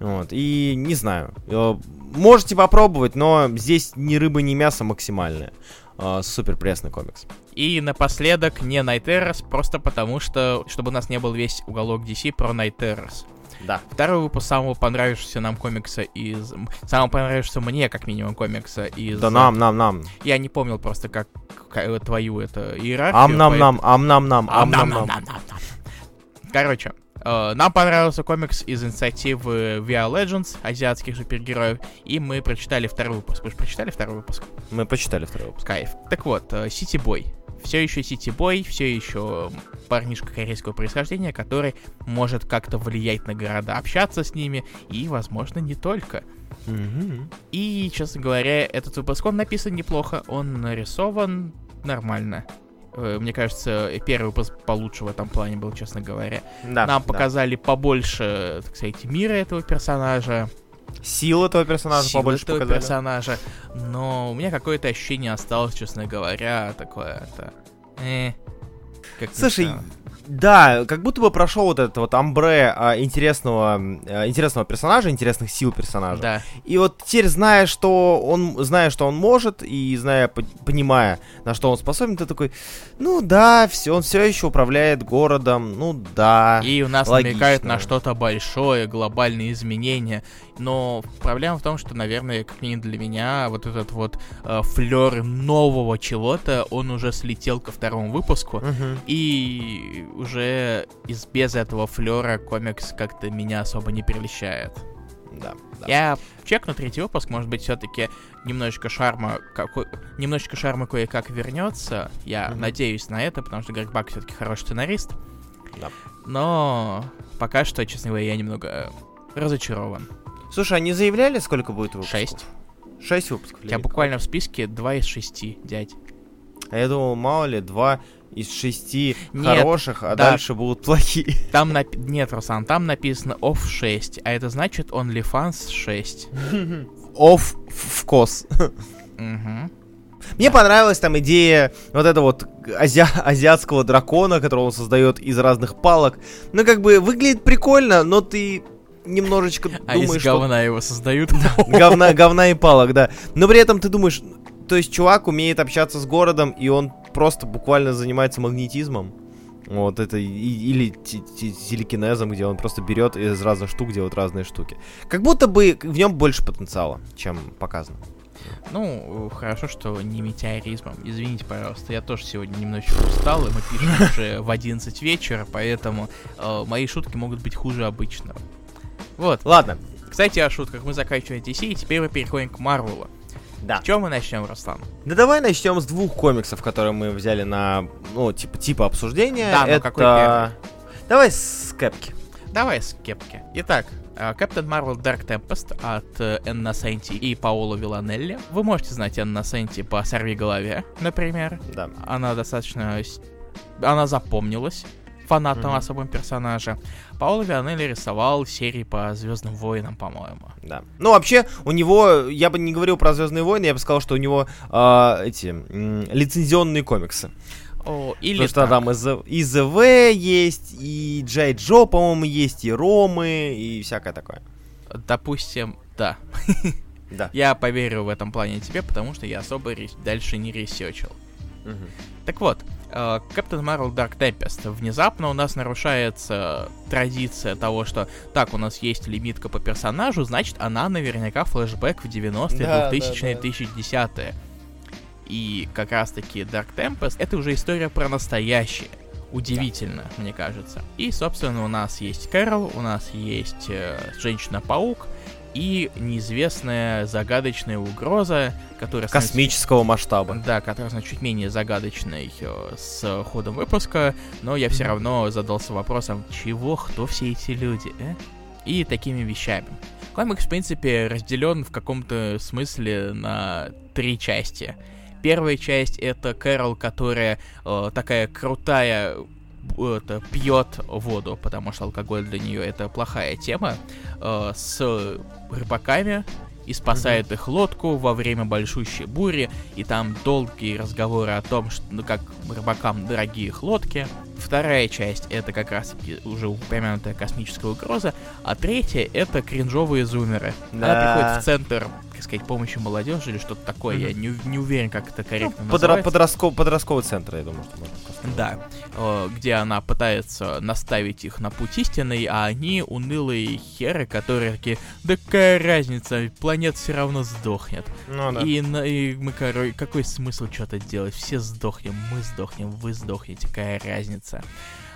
Вот, и не знаю. э, можете попробовать, но здесь ни рыба, ни мясо максимальное. Э, супер пресный комикс. И напоследок не Night Terrors, просто потому что, чтобы у нас не был весь уголок DC про Night Terrors. Да. Второй выпуск самого понравившегося нам комикса из... Самого понравившегося мне, как минимум, комикса из... Да нам, нам, нам. Я не помнил просто, как, э, твою это иерархию. Ам нам поэт- нам, ам нам нам, ам нам нам. Ам-нам-нам-нам-нам. Короче, э, нам понравился комикс из инициативы VR Legends, азиатских супергероев, и мы прочитали второй выпуск. Вы же прочитали второй выпуск? Мы почитали второй выпуск. Кайф. Так вот, Сити Бой. Все еще Сити Бой, все еще парнишка корейского происхождения, который может как-то влиять на города, общаться с ними, и, возможно, не только. Мгм. И, честно говоря, этот выпуск, он написан неплохо, он нарисован нормально. Э, Мне кажется, первый выпуск получше в этом плане был, честно говоря. Да, Нам да. показали побольше, так сказать, мира этого персонажа, Сил этого персонажа силы побольше этого показали. персонажа, но у меня какое-то ощущение осталось, честно говоря, такое это. э, как Слушай, да, как будто бы прошел вот этот вот амбре а, интересного, а, интересного персонажа, интересных сил персонажа. да. И вот теперь, зная, что он, зная, что он может, и зная, по- понимая, на что он способен, ты такой, ну да, все, он все еще управляет городом, ну да. И у нас логично. намекает на что-то большое, глобальные изменения. Но проблема в том, что, наверное, как минимум для меня, вот этот вот э, флер нового чего-то, он уже слетел ко второму выпуску. Мгм. И уже из, без этого флера комикс как-то меня особо не прельщает. Да, да. Я чекну третий выпуск, может быть, все-таки немножечко шарма, какой, немножечко шарма кое-как вернется. Я Мгм. надеюсь на это, потому что Грег Бак все-таки хороший сценарист. Да. Но пока что, честно говоря, я немного разочарован. Слушай, они заявляли, сколько будет выпусков? Шесть. Шесть выпусков. У тебя буквально в списке два из шести, дядь. А я думал, мало ли, два из шести Нет, хороших, а да. дальше будут плохие. Там нап... Нет, Руслан, там написано off 6, а это значит OnlyFans 6. Оф в кос. Угу. Мне понравилась там идея вот этого вот азия- азиатского дракона, которого он создает из разных палок. Ну, как бы выглядит прикольно, но ты немножечко А из думаешь, что... говна его создают. Говна, говна и палок, да. Но при этом ты думаешь, то есть чувак умеет общаться с городом, и он просто буквально занимается магнетизмом. Вот это и- или те- те- телекинезом, где он просто берет из разных штук делает разные штуки. Как будто бы в нем больше потенциала, чем показано. Ну, хорошо, что не метеоризмом. Извините, пожалуйста, я тоже сегодня немножечко устал, и мы пишем уже в 11 вечера, поэтому э, мои шутки могут быть хуже обычного. Вот. Ладно, Кстати, о шутках. Мы заканчиваем DC, и теперь мы переходим к Марвелу. да. С чего мы начнем, Руслан? Да давай начнем с двух комиксов, которые мы взяли на, ну, типа, типа обсуждения. Да, ну Это... какой Давай с кэпки. Давай с кепки. Итак, э, Captain Marvel Dark Tempest от э, Энна Сенти и Паоло Виланелли. Вы можете знать Энна Сенти по «Сорви голове», например. Да. Она достаточно... Она запомнилась фанатам Мгм. особым персонажа. Паоло Виланелли рисовал серии по Звездным войнам, по-моему. Да. Ну, вообще, у него, я бы не говорил про Звездные войны, я бы сказал, что у него а, эти м, лицензионные комиксы. О, или Потому что так. там и V есть, и Джай Джо, по-моему, есть, и Ромы, и всякое такое. Допустим, да. Да. Я поверю в этом плане тебе, потому что я особо дальше не ресечил. Так вот, э, Captain Marvel Dark Tempest. Внезапно у нас нарушается традиция того, что так, у нас есть лимитка по персонажу, значит, она наверняка флешбэк в 90-е, Да, 2000-е, да, да. 1010-е. И как раз-таки Dark Tempest это уже история про настоящее. Удивительно, мне кажется. И, собственно, у нас есть Кэрол, у нас есть э, Женщина-паук и неизвестная загадочная угроза, которая становится Космического масштаба. да, который, значит, чуть менее загадочный э, с ходом выпуска, но я все равно задался вопросом, чего, кто все эти люди, э? И такими вещами. Комикс, в принципе, разделен в каком-то смысле на три части. Первая часть это Кэрол, которая э, такая крутая это, пьет воду, потому что алкоголь для нее это плохая тема, э, с рыбаками и спасает их лодку во время большущей бури, и там долгие разговоры о том, что, ну, как рыбакам дорогие их лодки. Вторая часть это как раз уже упомянутая космическая угроза, а третья это кринжовые зумеры. Она Да. приходит в центр, так сказать, помощи молодежи или что-то такое, я не, не уверен, как это корректно Ну, называется. подростко- подростковый центр, я думаю, что можно сказать. Да, э, где она пытается наставить их на путь истинный, а они унылые херы, которые такие, да какая разница, планета все равно сдохнет. Ну да. И, на- и мы, короче, какой смысл что-то делать? Все сдохнем, мы сдохнем, вы сдохнете, какая разница?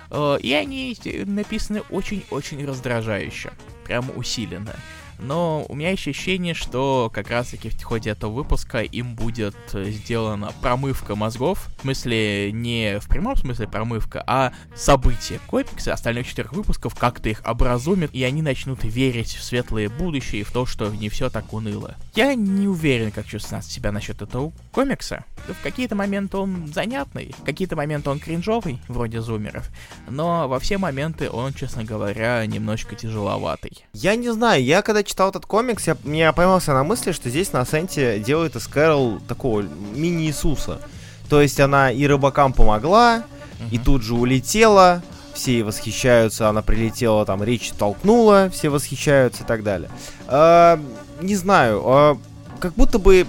Э, И они написаны очень-очень раздражающе, прям усиленно. Но у меня есть ощущение, что как раз-таки в ходе этого выпуска им будет э, сделана промывка мозгов. В смысле, не в прямом смысле промывка, а события комикса остальных четырех выпусков как-то их образумит, и они начнут верить в светлое будущее и в то, что не все так уныло. Я не уверен, как чувствовать себя насчет этого комикса. В какие-то моменты он занятный, в какие-то моменты он кринжовый, вроде зумеров, но во все моменты он, честно говоря, немножко тяжеловатый. Я не знаю, я когда читал этот комикс, я, я поймался на мысли, что здесь на Асенте делают из Кэрол такого мини-Иисуса. То есть она и рыбакам помогла, и Мгм. тут же улетела, все ей восхищаются, она прилетела, там речь толкнула, все восхищаются и так далее. А, не знаю, а, как будто бы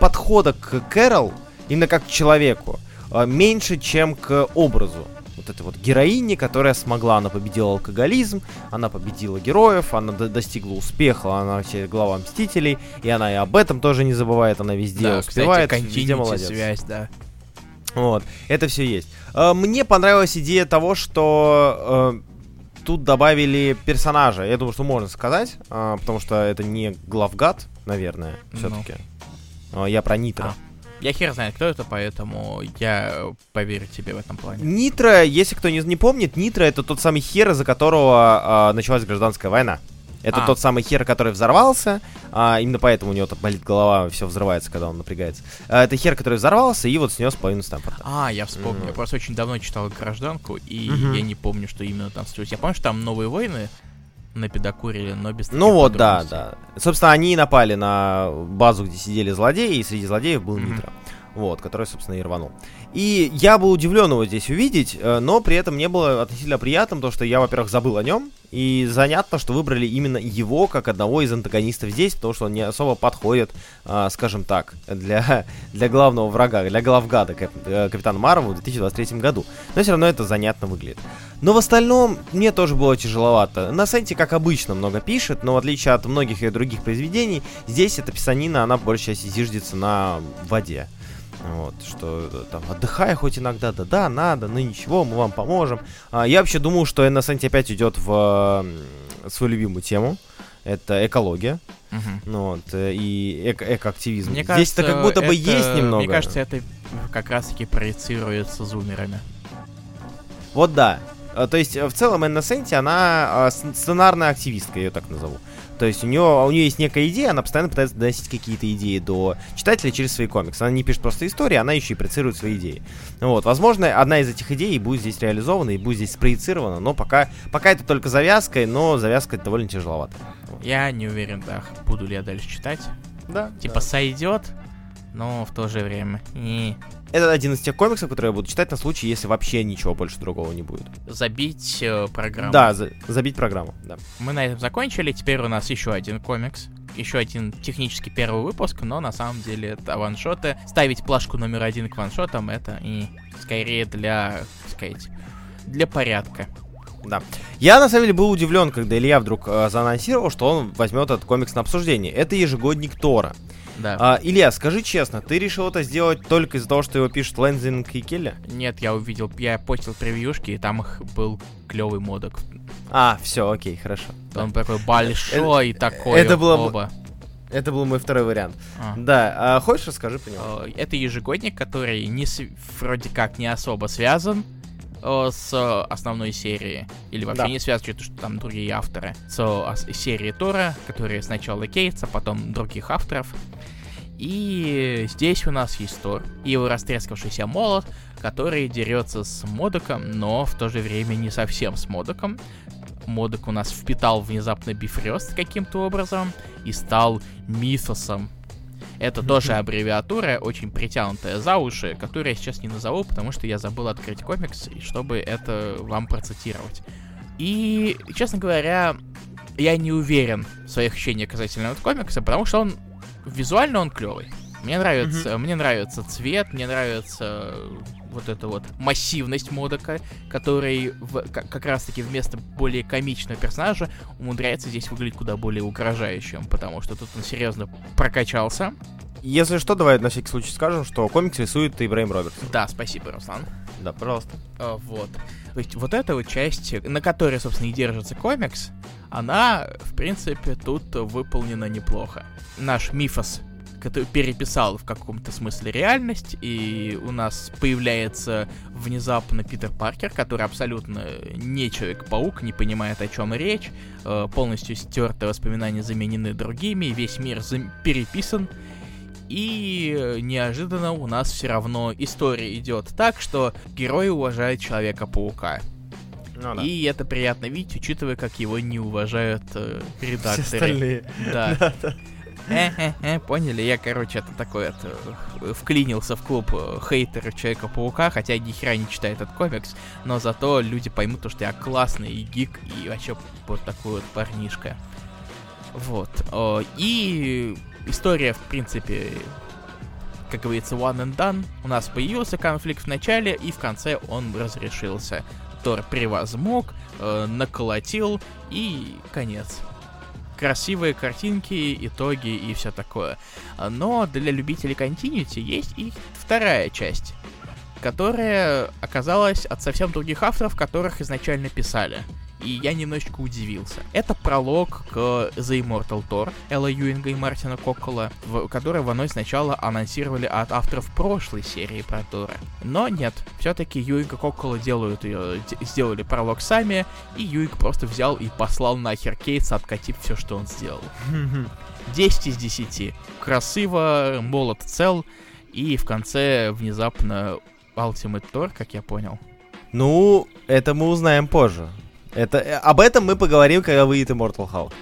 подхода к Кэрол, именно как к человеку, а, меньше, чем к образу. Вот этой вот героини, которая смогла, она победила алкоголизм, она победила героев, она до- достигла успеха, она вообще глава Мстителей, и она и об этом тоже не забывает, она везде Да, успевает, кстати, везде молодец. связь, да. Вот, это все есть. Э, Мне понравилась идея того, что э, тут добавили персонажа. Я думаю, что можно сказать, э, потому что это не главгад, наверное, Ну. все-таки. Я про Нитро. А. Я хер знает, кто это, поэтому я поверю тебе в этом плане. Нитро, если кто не, не помнит, Нитро это тот самый хер, из-за которого э, началась гражданская война. Это А. тот самый хер, который взорвался, а, именно поэтому у него так болит голова, все взрывается, когда он напрягается. А, это хер, который взорвался и вот снес половину Стэнфорда. А, я вспомнил. Мгм. Я просто очень давно читал гражданку, и Мгм. я не помню, что именно там случилось. Я помню, что там новые войны напедокурили, но без Ну вот, да, да. Собственно, они и напали на базу, где сидели злодеи, и среди злодеев был Мгм. Нитро. Вот, который, собственно, и рванул. И я был удивлен его здесь увидеть, э, но при этом мне было относительно приятно, потому что я, во-первых, забыл о нем, и занятно, что выбрали именно его как одного из антагонистов здесь, потому что он не особо подходит, э, скажем так, для, для главного врага, для главгада Кап, э, Капитана Марвел в 2023 году. Но все равно это занятно выглядит. Но в остальном мне тоже было тяжеловато. На сайте, как обычно, много пишет, но в отличие от многих и других произведений, здесь эта писанина, она по большей части зиждется на воде. Вот, что э, там, отдыхай хоть иногда, да-да, надо, ну ничего, мы вам поможем. А, я вообще думал, что Innocent опять идет в э, свою любимую тему. Это экология. Ну, вот, э, и эко- экоактивизм. Мне Здесь-то кажется, как будто бы это- есть немного. Мне кажется, это как раз-таки проецируется зумерами. Вот да. А, То есть, э, в целом, Энна Сенти, она а, сценарная активистка, я ее так назову. То есть, у нее, у нее есть некая идея, она постоянно пытается доносить какие-то идеи до читателя через свои комиксы. Она не пишет просто истории, она еще и проецирует свои идеи. Вот, возможно, одна из этих идей будет здесь реализована и будет здесь спроецирована, но пока, пока это только завязка, но завязка довольно тяжеловато. Я не уверен, да, буду ли я дальше читать. Да. Типа сойдет, но в то же время. И Это один из тех комиксов, которые я буду читать на случай, если вообще ничего больше другого не будет. забить э, программу. Да, за- забить программу, да. Мы на этом закончили. Теперь у нас еще один комикс. Еще один технически первый выпуск, но на самом деле это ваншоты. Ставить плашку номер один к ваншотам это и скорее для, так сказать, для порядка. Да. Я на самом деле был удивлен, когда Илья вдруг э, заанонсировал, что он возьмет этот комикс на обсуждение. Это ежегодник Тора. Да. А, Илья, скажи честно, ты решил это сделать только из-за того, что его пишут Лэнзинг и Келли? Нет, я увидел, я постил превьюшки, и там их был клевый модок. А, все, окей, хорошо. Он такой большой такой. это было бы- оба. Это был мой второй вариант. А. Да, а хочешь расскажи по нему? Э, Это ежегодник, который не вроде как не особо связан э, с э, основной серией. Или вообще Да. не связан, что там другие авторы. С серии Тора, которые сначала Кейтса, потом других авторов. И здесь у нас есть Тор и его растрескавшийся молот, который дерется с Модоком, но в то же время не совсем с Модоком. Модок у нас впитал внезапно Бифрёст каким-то образом и стал Мифосом. Это тоже аббревиатура, очень притянутая за уши, которую я сейчас не назову, потому что я забыл открыть комикс, чтобы это вам процитировать. И, честно говоря, я не уверен в своих ощущениях касательно этого комикса, потому что он визуально он клевый. Мне нравится, мне нравится цвет, мне нравится вот эта вот массивность Модока, который в- как, как раз-таки вместо более комичного персонажа умудряется здесь выглядеть куда более угрожающим, потому что тут он серьезно прокачался. Если что, давай на всякий случай скажем, что комикс рисует Ибраим Робертс. Да, спасибо, Руслан. Да, пожалуйста. А, Вот. То есть вот эта вот часть, на которой, собственно, и держится комикс, она, в принципе, тут выполнена неплохо. Наш Мифос переписал в каком-то смысле реальность, и у нас появляется внезапно Питер Паркер, который абсолютно не Человек-паук, не понимает, о чем речь, э, полностью стерты воспоминания заменены другими, весь мир переписан, и неожиданно у нас все равно история идет так, что герой уважает Человека-паука. Ну, да. И это приятно видеть, учитывая, как его не уважают э, Все редакторы. остальные. Да. Э-э-э, поняли? Я, короче, это такой это, э, вклинился в клуб э, хейтеров Человека-паука, хотя ни хера не читаю этот комикс, но зато люди поймут, то, что я классный и гик, и вообще вот такой вот парнишка. Вот. О, И история, в принципе, как говорится, one and done. У нас появился конфликт в начале, и в конце он разрешился. Тор превозмог, э, наколотил, и конец красивые картинки, итоги и все такое. Но для любителей континьюти есть и вторая часть, которая оказалась от совсем других авторов, которых изначально писали. И я немножечко удивился. Это пролог к The Immortal Thor Элла Юинга и Мартина Кокола, в, который вновь сначала анонсировали от авторов прошлой серии про Тора. Но нет, все-таки Юинг и Кокола делают ее, сделали пролог сами, и Юинг просто взял и послал нахер Кейтса, откатив все, что он сделал. 10 из 10. Красиво, молот цел, и в конце внезапно Ultimate Thor, как я понял. Ну, это мы узнаем позже. Это, э, об этом мы поговорим, когда выйдет Immortal Hulk.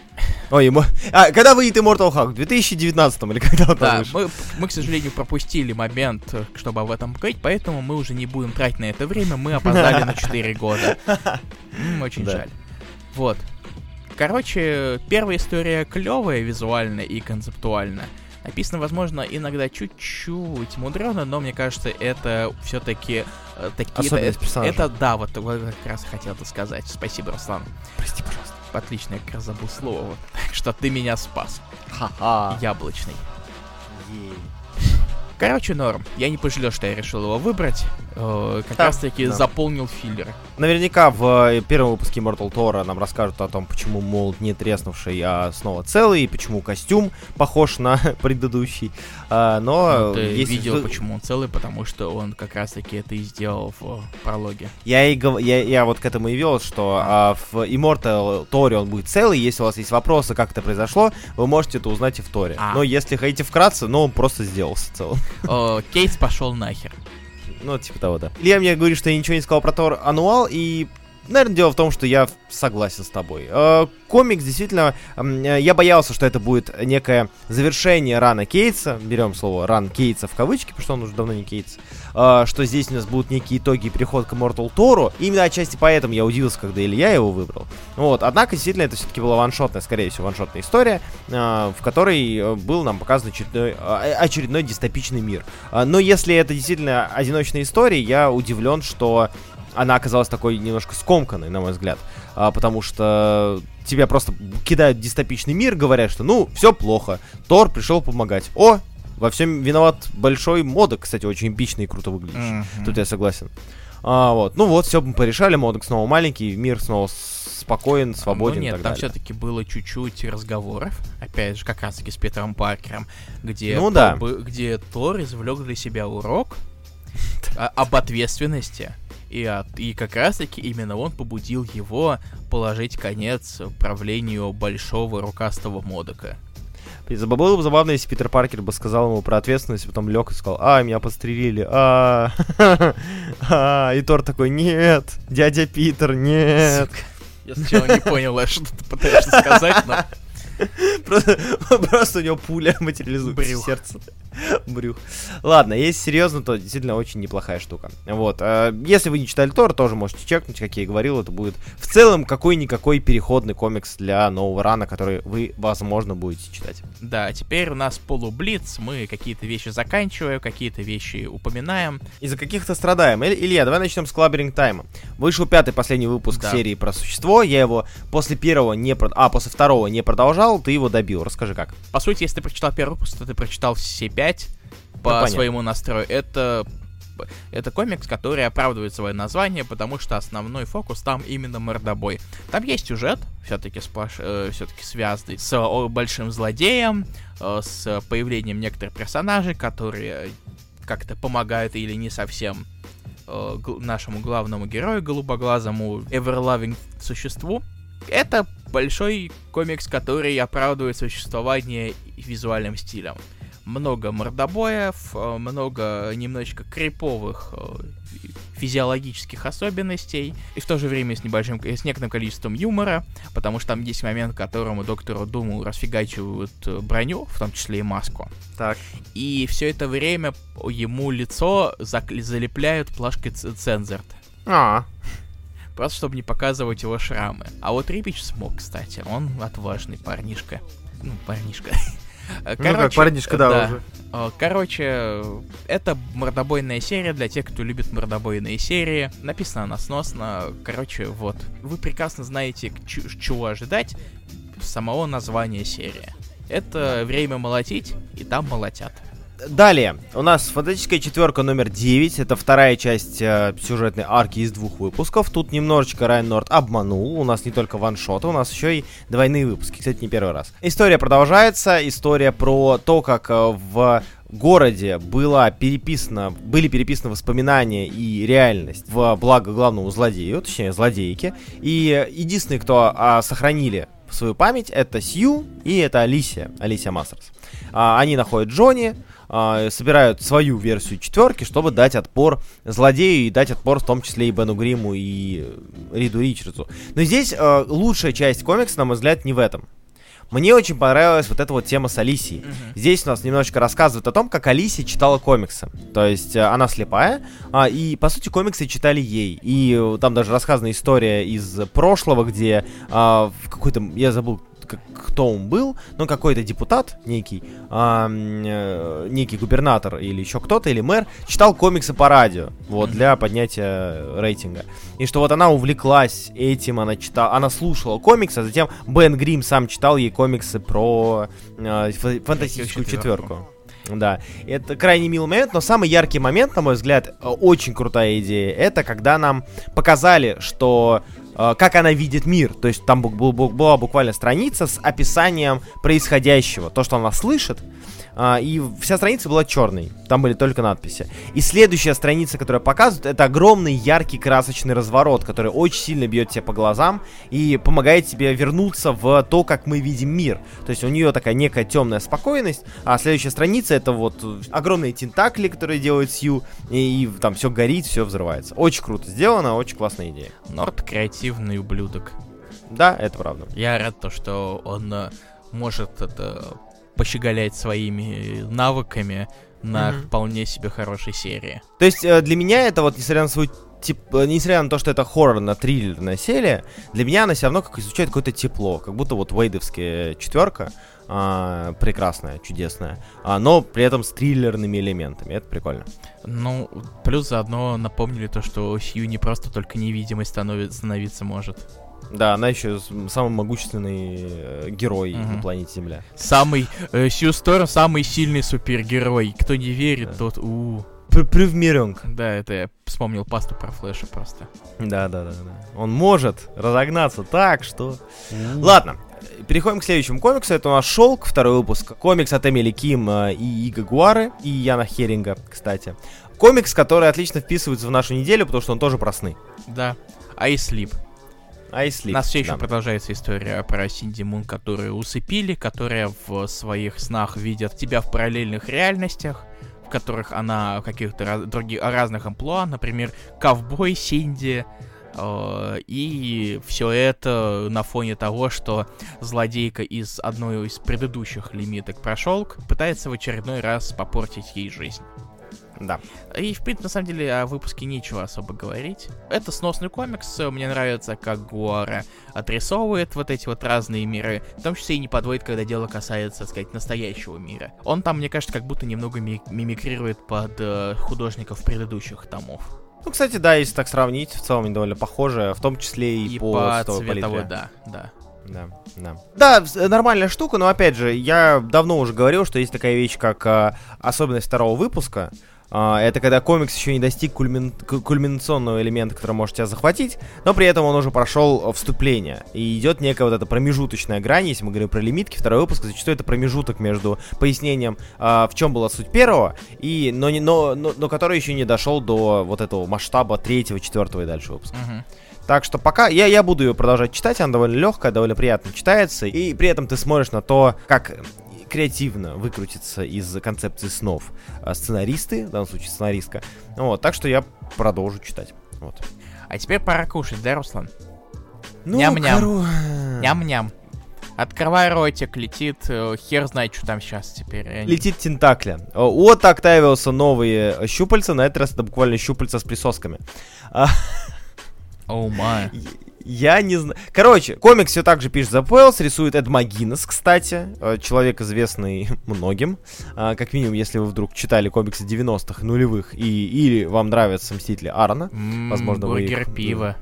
Ой, ему... А, когда выйдет Immortal Hulk? В 2019 или когда он Да, мы, мы, к сожалению, пропустили момент, э, чтобы об этом говорить, поэтому мы уже не будем тратить на это время, мы опоздали на 4 года. Очень жаль. Вот. Короче, первая история клевая визуально и концептуально. Написано, возможно, иногда чуть-чуть мудрено, но мне кажется, это все-таки такие... Особенность Это, это да, вот, вот как раз хотел это сказать. Спасибо, Руслан. Прости, пожалуйста. Отлично, я как раз забыл слово. Так что ты меня спас. Ха-ха. Яблочный. Ей. Короче, норм. Я не пожалел, что я решил его выбрать. Э, как Да, раз таки да. заполнил филлеры. Наверняка в э, первом выпуске Mortal Тора нам расскажут о том, почему молот не треснувший, а снова целый, и почему костюм похож на предыдущий. А, но Ну, ты если видел, почему он целый, потому что он как раз таки это и сделал в э, прологе. Я, и гов- я, я вот к этому и вел, что а, в Immortal Торе он будет целый. Если у вас есть вопросы, как это произошло, вы можете это узнать и в Торе. А. Но если хотите вкратце, ну, он просто сделался целым. Кейтс пошел нахер. Ну, типа того, да. Илья мне говорит, что я ничего не сказал про Тор Ануал, и, наверное, дело в том, что я согласен с тобой. Э, комикс действительно... э, я боялся, что это будет некое завершение рана Кейтса. Берем слово ран Кейтса в кавычки, потому что он уже давно не Кейтс. Э, что здесь у нас будут некие итоги и переход к Immortal Тору. Именно отчасти поэтому я удивился, когда Илья его выбрал. Вот. Однако, действительно, это все-таки была ваншотная, скорее всего, ваншотная история, в которой был нам показан очередной, очередной дистопичный мир. Но если это действительно одиночная история, я удивлен, что она оказалась такой немножко скомканной, на мой взгляд. А, потому что тебя просто кидают в дистопичный мир, говорят, что ну, все плохо. Тор пришел помогать. О, во всем виноват большой модок, кстати, очень эпичный и круто выглядящий. Мгм. Тут я согласен. А, вот. Ну вот, все мы порешали, модок снова маленький, мир снова спокоен, свободен Ну нет, там все-таки было чуть-чуть разговоров, опять же, как раз таки с Питером Паркером, где, Ну да. где Тор извлек для себя урок а- об ответственности. И, от, и как раз таки именно он побудил его положить конец правлению большого рукастого Модока. Было бы забавно, если Питер Паркер бы сказал ему про ответственность, потом лег и сказал, а, меня подстрелили, а, а, и Тор такой, нет, дядя Питер, нет. Я сначала не понял, а что ты пытаешься сказать, но... Просто, просто у него пуля материализуется Брюх. в сердце. Брюх. Ладно, если серьезно, то действительно очень неплохая штука. Вот. э, Если вы не читали Тор, тоже можете чекнуть, как я и говорил, это будет в целом какой-никакой переходный комикс для нового рана, который вы, возможно, будете читать. Да, теперь у нас полублиц, мы какие-то вещи заканчиваем, какие-то вещи упоминаем. Из-за каких-то страдаем. Иль- Илья, давай начнем с Клаберинг Тайма. Вышел пятый последний выпуск Да. серии про существо. Я его после первого не прод... А, после второго не продолжал, ты его добил. Расскажи как. По сути, если ты прочитал первый выпуск, то ты прочитал все пять по понятно. своему настрою. Это это комикс, который оправдывает свое название, потому что основной фокус там именно мордобой. Там есть сюжет, все-таки сплош... все-таки связанный с о, большим злодеем, э, с появлением некоторых персонажей, которые как-то помогают или не совсем э, гл- нашему главному герою, голубоглазому Everloving существу. Это большой комикс, который оправдывает существование визуальным стилем. Много мордобоев, э, много немножечко криповых э, физиологических особенностей, и в то же время с небольшим, с некоторым количеством юмора, потому что там есть момент, в котором доктору Думу расфигачивают э, броню, в том числе и маску. Так. И все это время ему лицо залепляют плашкой цензорт. А, Просто чтобы не показывать его шрамы. А вот Рипич смог, кстати. Он отважный парнишка. Ну, парнишка. ну как парнишка, да, уже. Э, Короче, это мордобойная серия для тех, кто любит мордобойные серии. Написано она сносно. Короче, вот. Вы прекрасно знаете, чего ожидать самого названия серии. Это время молотить, и там молотят. Далее, у нас фантастическая четверка номер 9. Это вторая часть э, сюжетной арки из двух выпусков. Тут немножечко Райан Норд обманул. У нас не только ваншоты, у нас еще и двойные выпуски. Кстати, не первый раз. История продолжается. История про то, как э, в городе была переписана, были переписаны воспоминания и реальность в благо главному злодею, точнее злодейке. И единственные, кто а, сохранили свою память, это Сью и это Алисия, Алисия Мастерс. А, они находят Джонни, а, собирают свою версию четверки, чтобы дать отпор злодею и дать отпор в том числе и Бену Гриму и э, Риду Ричардсу. Но здесь э, лучшая часть комикса, на мой взгляд, не в этом. Мне очень понравилась вот эта вот тема с Алисией. Мгм. Здесь у нас немножечко рассказывают о том, как Алисия читала комиксы. То есть э, она слепая, а, и по сути комиксы читали ей. И э, там даже рассказана история из прошлого, где а, в какой-то, я забыл, кто он был, но какой-то депутат некий, а, э, некий губернатор или еще кто-то, или мэр, читал комиксы по радио, вот, для поднятия рейтинга. И что вот она увлеклась этим, она читала, она слушала комиксы, а затем Бен Грим сам читал ей комиксы про э, фа- фантастическую четверку. Да, это крайне милый момент, но самый яркий момент, на мой взгляд, э, очень крутая идея, это когда нам показали, что как она видит мир. То есть там была буквально страница с описанием происходящего, то, что она слышит. А, и вся страница была черной. Там были только надписи. И следующая страница, которая показывает, это огромный яркий красочный разворот, который очень сильно бьет тебе по глазам и помогает тебе вернуться в то, как мы видим мир. То есть у нее такая некая темная спокойность, а следующая страница это вот огромные тентакли, которые делает Сью, и, и там все горит, все взрывается. Очень круто сделано, очень классная идея. Норд креативный ублюдок. Да, это правда. Я рад то, что он э, может это пощеголять своими навыками на Мгм. вполне себе хорошей серии. То есть э, для меня это вот, несмотря на свой тип, э, несмотря на то, что это хоррорно-триллерная серия, для меня она все равно как изучает какое-то тепло, как будто вот вейдовская четверка а, прекрасная, чудесная, а, но при этом с триллерными элементами. Это прикольно. Ну, плюс заодно напомнили то, что Сью не просто только невидимой становится, становиться может. Да, она еще самый могущественный э, герой Мгм. на планете Земля. Самый, э, Сью Сторм самый сильный супергерой. Кто не верит, Да. тот у Привмеренг. Да, это я вспомнил пасту про Флэша просто. Да, да, да, да. Он может разогнаться так, что. Ладно, переходим к следующему комиксу. Это у нас Шелк, второй выпуск. Комикс от Эмили Ким э, и Ига Гуары, и Яна Херинга, кстати. Комикс, который отлично вписывается в нашу неделю, потому что он тоже про сны. Да. А если... У нас все еще да. продолжается история про Синди Мун, которую усыпили, которая в своих снах видит тебя в параллельных реальностях, в которых она в каких-то раз- других разных амплуа, например, ковбой Синди. э, И все это на фоне того, что злодейка из одной из предыдущих лимиток прошелк пытается в очередной раз попортить ей жизнь. Да. И, в принципе, на самом деле, о выпуске нечего особо говорить. Это сносный комикс, э, мне нравится, как Гуара отрисовывает вот эти вот разные миры, в том числе и не подводит, когда дело касается, так сказать, настоящего мира. Он там, мне кажется, как будто немного ми- мимикрирует под э, художников предыдущих томов. Ну, кстати, да, если так сравнить, в целом они довольно похожи, в том числе и, И по, по цветовой палитре. да, да. Да, да. Да, э, нормальная штука, но опять же, я давно уже говорил, что есть такая вещь, как а, особенность второго выпуска. А, это когда комикс еще не достиг кульмин- кульминационного элемента, который может тебя захватить, но при этом он уже прошел э, вступление. И идет некая вот эта промежуточная грань, если мы говорим про лимитки, второй выпуск, зачастую это промежуток между пояснением, а, в чем была суть первого, и, но, не, но, но, но который еще не дошел до вот этого масштаба третьего, четвертого и дальше выпуска. Мгм. Так что пока я, я буду ее продолжать читать, она довольно легкая, довольно приятно читается, и при этом ты смотришь на то, как креативно выкрутиться из концепции снов а, сценаристы, в данном случае сценаристка. Вот, так что я продолжу читать. Вот. А теперь пора кушать, да, Руслан? Ну, Ням-ням. коро- Ням-ням. Открывай ротик, летит, э, хер знает, что там сейчас теперь. Летит Тентакля. О, У Октавиуса новые щупальца, на этот раз это буквально щупальца с присосками. А, Oh my. Я не знаю. Короче, комикс все так же пишет Зеб Уэллс, рисует Эд Макгиннесс, кстати. э, Человек, известный многим. А, Как минимум, если вы вдруг читали комиксы 90-х, нулевых, и, или вам нравятся Мстители Аарона. М, Возможно, вы Бургер пиво.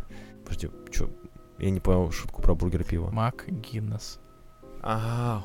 Подожди, что? Я не понял шутку про бургер пиво. Макгиннесс. Ага.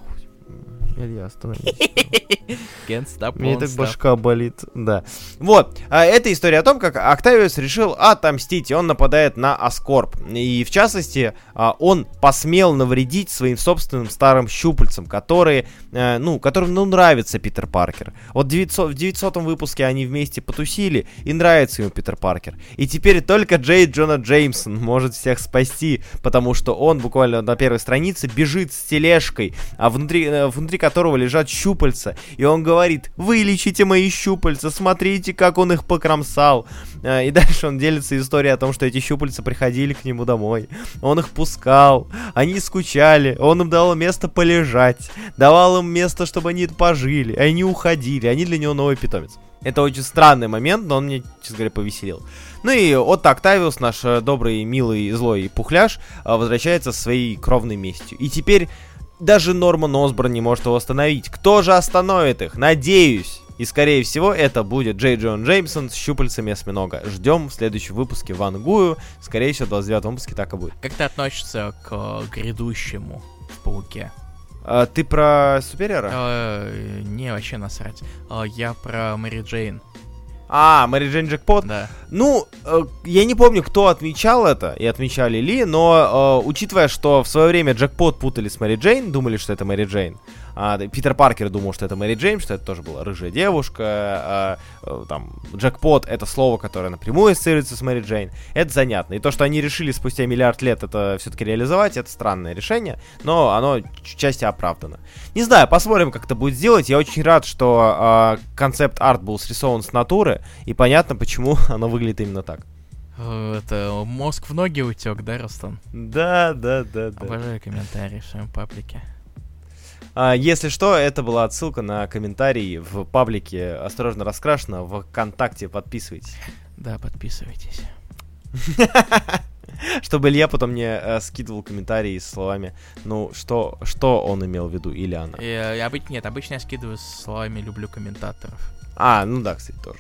Илья, остановись. Can't stop, Мне так stop. башка болит, да. Вот, а, это история о том, как Октавиус решил отомстить, и он нападает на Аскорб. И, в частности, а, он посмел навредить своим собственным старым щупальцам, которые, э, ну, которым, ну, нравится Питер Паркер. Вот 900, в 900 выпуске они вместе потусили, и нравится ему Питер Паркер. И теперь только Джей Джона Джеймсон может всех спасти, потому что он буквально на первой странице бежит с тележкой, а внутри, внутри которого лежат щупальца. И он говорит, вылечите мои щупальца, смотрите, как он их покромсал. Э, и дальше он делится историей о том, что эти щупальца приходили к нему домой. Он их пускал, они скучали, он им дал место полежать, давал им место, чтобы они пожили, они уходили, они для него новый питомец. Это очень странный момент, но он мне, честно говоря, повеселил. Ну и Отто Октавиус, наш э, добрый, милый, злой пухляш, э, возвращается в своей кровной местью. И теперь даже Норман Осборн не может его остановить. Кто же остановит их? Надеюсь. И, скорее всего, это будет Джей Джон Джеймсон с щупальцами осьминога. Ждем в следующем выпуске Ван Гую. Скорее всего, в 29 выпуске так и будет. Как ты относишься к э, грядущему в Пауке? А, ты про Супериора? Э, не, вообще насрать. Э, я про Мэри Джейн. А, Мэри Джейн Джекпот? Да. Ну, э, я не помню, кто отмечал это, и отмечали ли, но э, учитывая, что в свое время Джекпот путали с Мэри Джейн, думали, что это Мэри Джейн, а, Питер Паркер думал, что это Мэри Джейн, что это тоже была рыжая девушка. А, а, там, Джекпот — это слово, которое напрямую ассоциируется с Мэри Джейн. Это занятно. И то, что они решили спустя миллиард лет это все-таки реализовать, это странное решение, но оно части оправдано. Не знаю, посмотрим, как это будет сделать. Я очень рад, что а, концепт-арт был срисован с натуры, и понятно, почему оно выглядит именно так. Э, это мозг в ноги утек, да, Рустам? Да, да, да, да. Обожаю комментарии в своем паблике. А, если что, это была отсылка на комментарий в паблике «Осторожно раскрашено» в ВКонтакте. Подписывайтесь. Да, подписывайтесь. Чтобы Илья потом мне э, скидывал комментарии с словами, ну, что, что он имел в виду, или она. Я, я, нет, обычно я скидываю с словами «люблю комментаторов». А, ну да, кстати, тоже.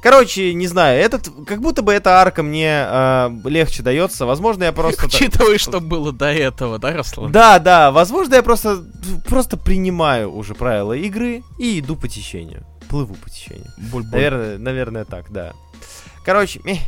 Короче, не знаю, этот, как будто бы эта арка мне э, легче дается. Возможно, я просто... Учитывая, что было до этого, да, Руслан? Да, да, возможно, я просто, просто принимаю уже правила игры и иду по течению. Плыву по течению. Буль-буль. Наверное, наверное, так, да. Короче, мeh,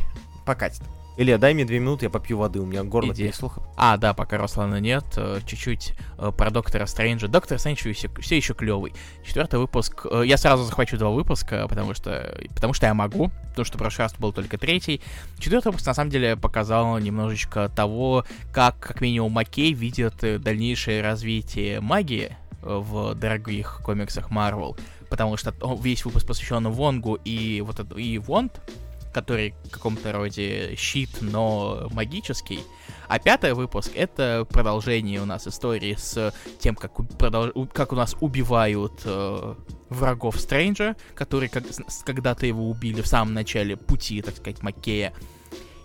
покатит. Илья, дай мне две минуты, я попью воды, у меня горло Иди. переслухо. А, да, пока Руслана нет, э, чуть-чуть э, про Доктора Стрэнджа. Доктор Стрэндж все, все еще клевый. Четвертый выпуск. э, Я сразу захвачу два выпуска, потому что, потому что я могу, потому что в прошлый раз был только третий. Четвертый выпуск, на самом деле, показал немножечко того, как, как минимум, Маккей видит дальнейшее развитие магии в дорогих комиксах Marvel. Потому что весь выпуск посвящен Вонгу и вот это, и Вонд, который в каком-то роде щит, но магический. А пятый выпуск — это продолжение у нас истории с тем, как, у- продол- у- как у нас убивают э, врагов Стрэнджа, которые как- когда-то его убили в самом начале пути, так сказать, Маккея.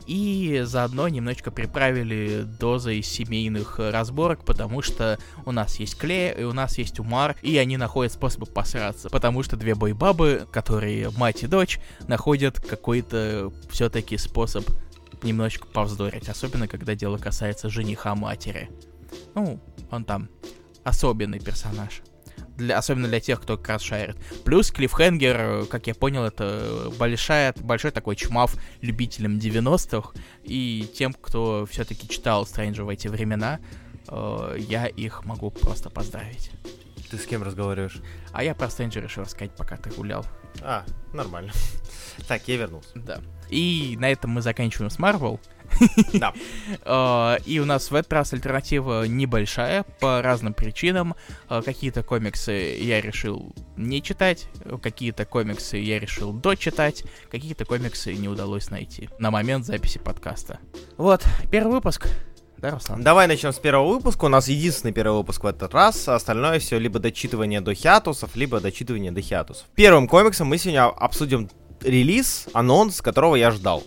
И заодно немножечко приправили дозой семейных разборок, потому что у нас есть Клея, и у нас есть Умар, и они находят способы посраться, потому что две бойбабы, которые мать и дочь, находят какой-то все-таки способ немножечко повздорить, особенно когда дело касается жениха матери. Ну, он там особенный персонаж. Для, особенно для тех, кто как раз шарит. Плюс Клиффхенгер, э, как я понял, это большая, большой такой чмав любителям 90-х и тем, кто все-таки читал Стрэнджа в эти времена, э, я их могу просто поздравить. Ты с кем разговариваешь? А я про Стрэнджа решил рассказать, пока ты гулял. А, нормально. Так, я вернулся. Да. И на этом мы заканчиваем с Марвел. Да. Э, И у нас в этот раз альтернатива небольшая по разным причинам. Э, Какие-то комиксы я решил не читать, какие-то комиксы я решил дочитать, какие-то комиксы не удалось найти на момент записи подкаста. Вот, первый выпуск. Да, Руслан? Давай начнем с первого выпуска. У нас единственный первый выпуск в этот раз. Остальное все либо дочитывание до хиатусов, либо дочитывание до хиатусов. Первым комиксом мы сегодня обсудим релиз, анонс, которого я ждал.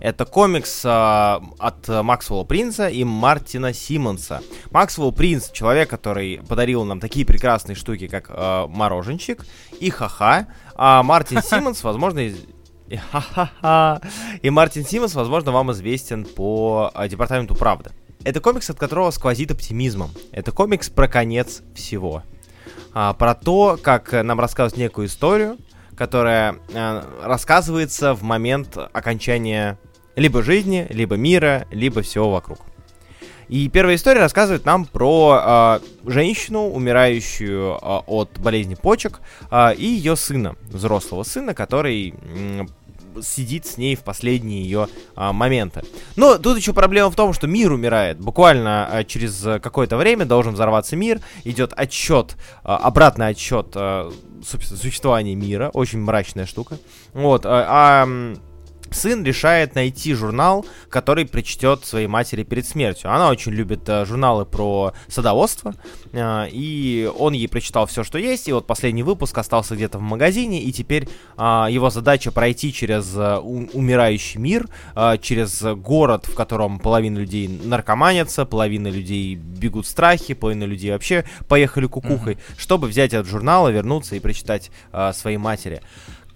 Это комикс а, от Максвелла Принца и Мартина Симмонса. Максвелл Принц, человек, который подарил нам такие прекрасные штуки, как а, Мороженщик и Ха-Ха. А Мартин Симмонс, возможно, из- и Мартин Симмонс, возможно, вам известен по а, Департаменту правды. Это комикс, от которого сквозит оптимизмом. Это комикс про конец всего. А, про то, как э, нам рассказывают некую историю, которая э, рассказывается в момент окончания либо жизни, либо мира, либо всего вокруг. И первая история рассказывает нам про э, женщину, умирающую э, от болезни почек, э, и ее сына, взрослого сына, который м, сидит с ней в последние ее а, моменты. Но тут еще проблема в том, что мир умирает. Буквально а, через какое-то время должен взорваться мир, идет отчет, а, обратный отчет а, существования мира, очень мрачная штука. Вот, а, а сын решает найти журнал, который прочтет своей матери перед смертью. Она очень любит э, журналы про садоводство, э, и он ей прочитал все, что есть, и вот последний выпуск остался где-то в магазине, и теперь э, его задача пройти через э, умирающий мир, э, через город, в котором половина людей наркоманятся, половина людей бегут в страхе, половина людей вообще поехали кукухой, mm-hmm. чтобы взять этот журнал, вернуться и прочитать э, своей матери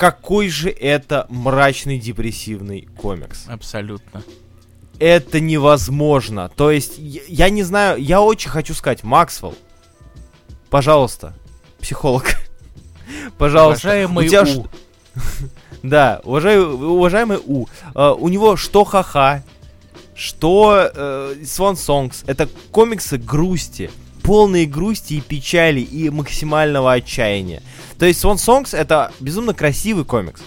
какой же это мрачный депрессивный комикс. Абсолютно. Это невозможно. То есть, я, я не знаю, я очень хочу сказать, Максвелл, пожалуйста, психолог, пожалуйста. Уважаемый у. Тебя у. Да, уважаемый, уважаемый У. Uh, у него что ха-ха, что uh, Swan Songs. Это комиксы грусти. Полные грусти и печали и максимального отчаяния. То есть Swan Songs это безумно красивый комикс.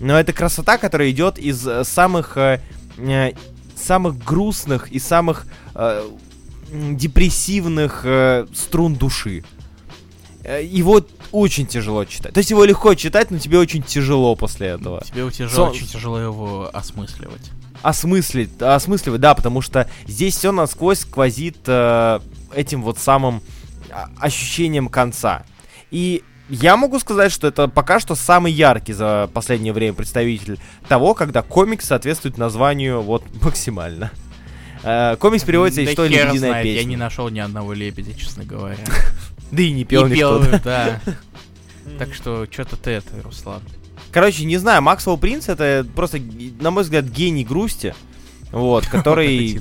Но это красота, которая идет из э, самых, э, э, самых грустных и самых э, депрессивных э, струн души. Э, его очень тяжело читать. То есть его легко читать, но тебе очень тяжело после этого. Тебе тяжело, Сон... очень тяжело его осмысливать. Осмыслить, осмысливать, да, потому что здесь все насквозь сквозит э, этим вот самым а, ощущением конца. И я могу сказать, что это пока что самый яркий за последнее время представитель того, когда комикс соответствует названию вот максимально. Э, комикс переводится из «Что лебединая песня». Я не нашел ни одного лебедя, честно говоря. Да и не пел никто. да. Так что, что-то ты это, Руслан. Короче, не знаю, Максвелл Принц это просто, на мой взгляд, гений грусти. Вот, который...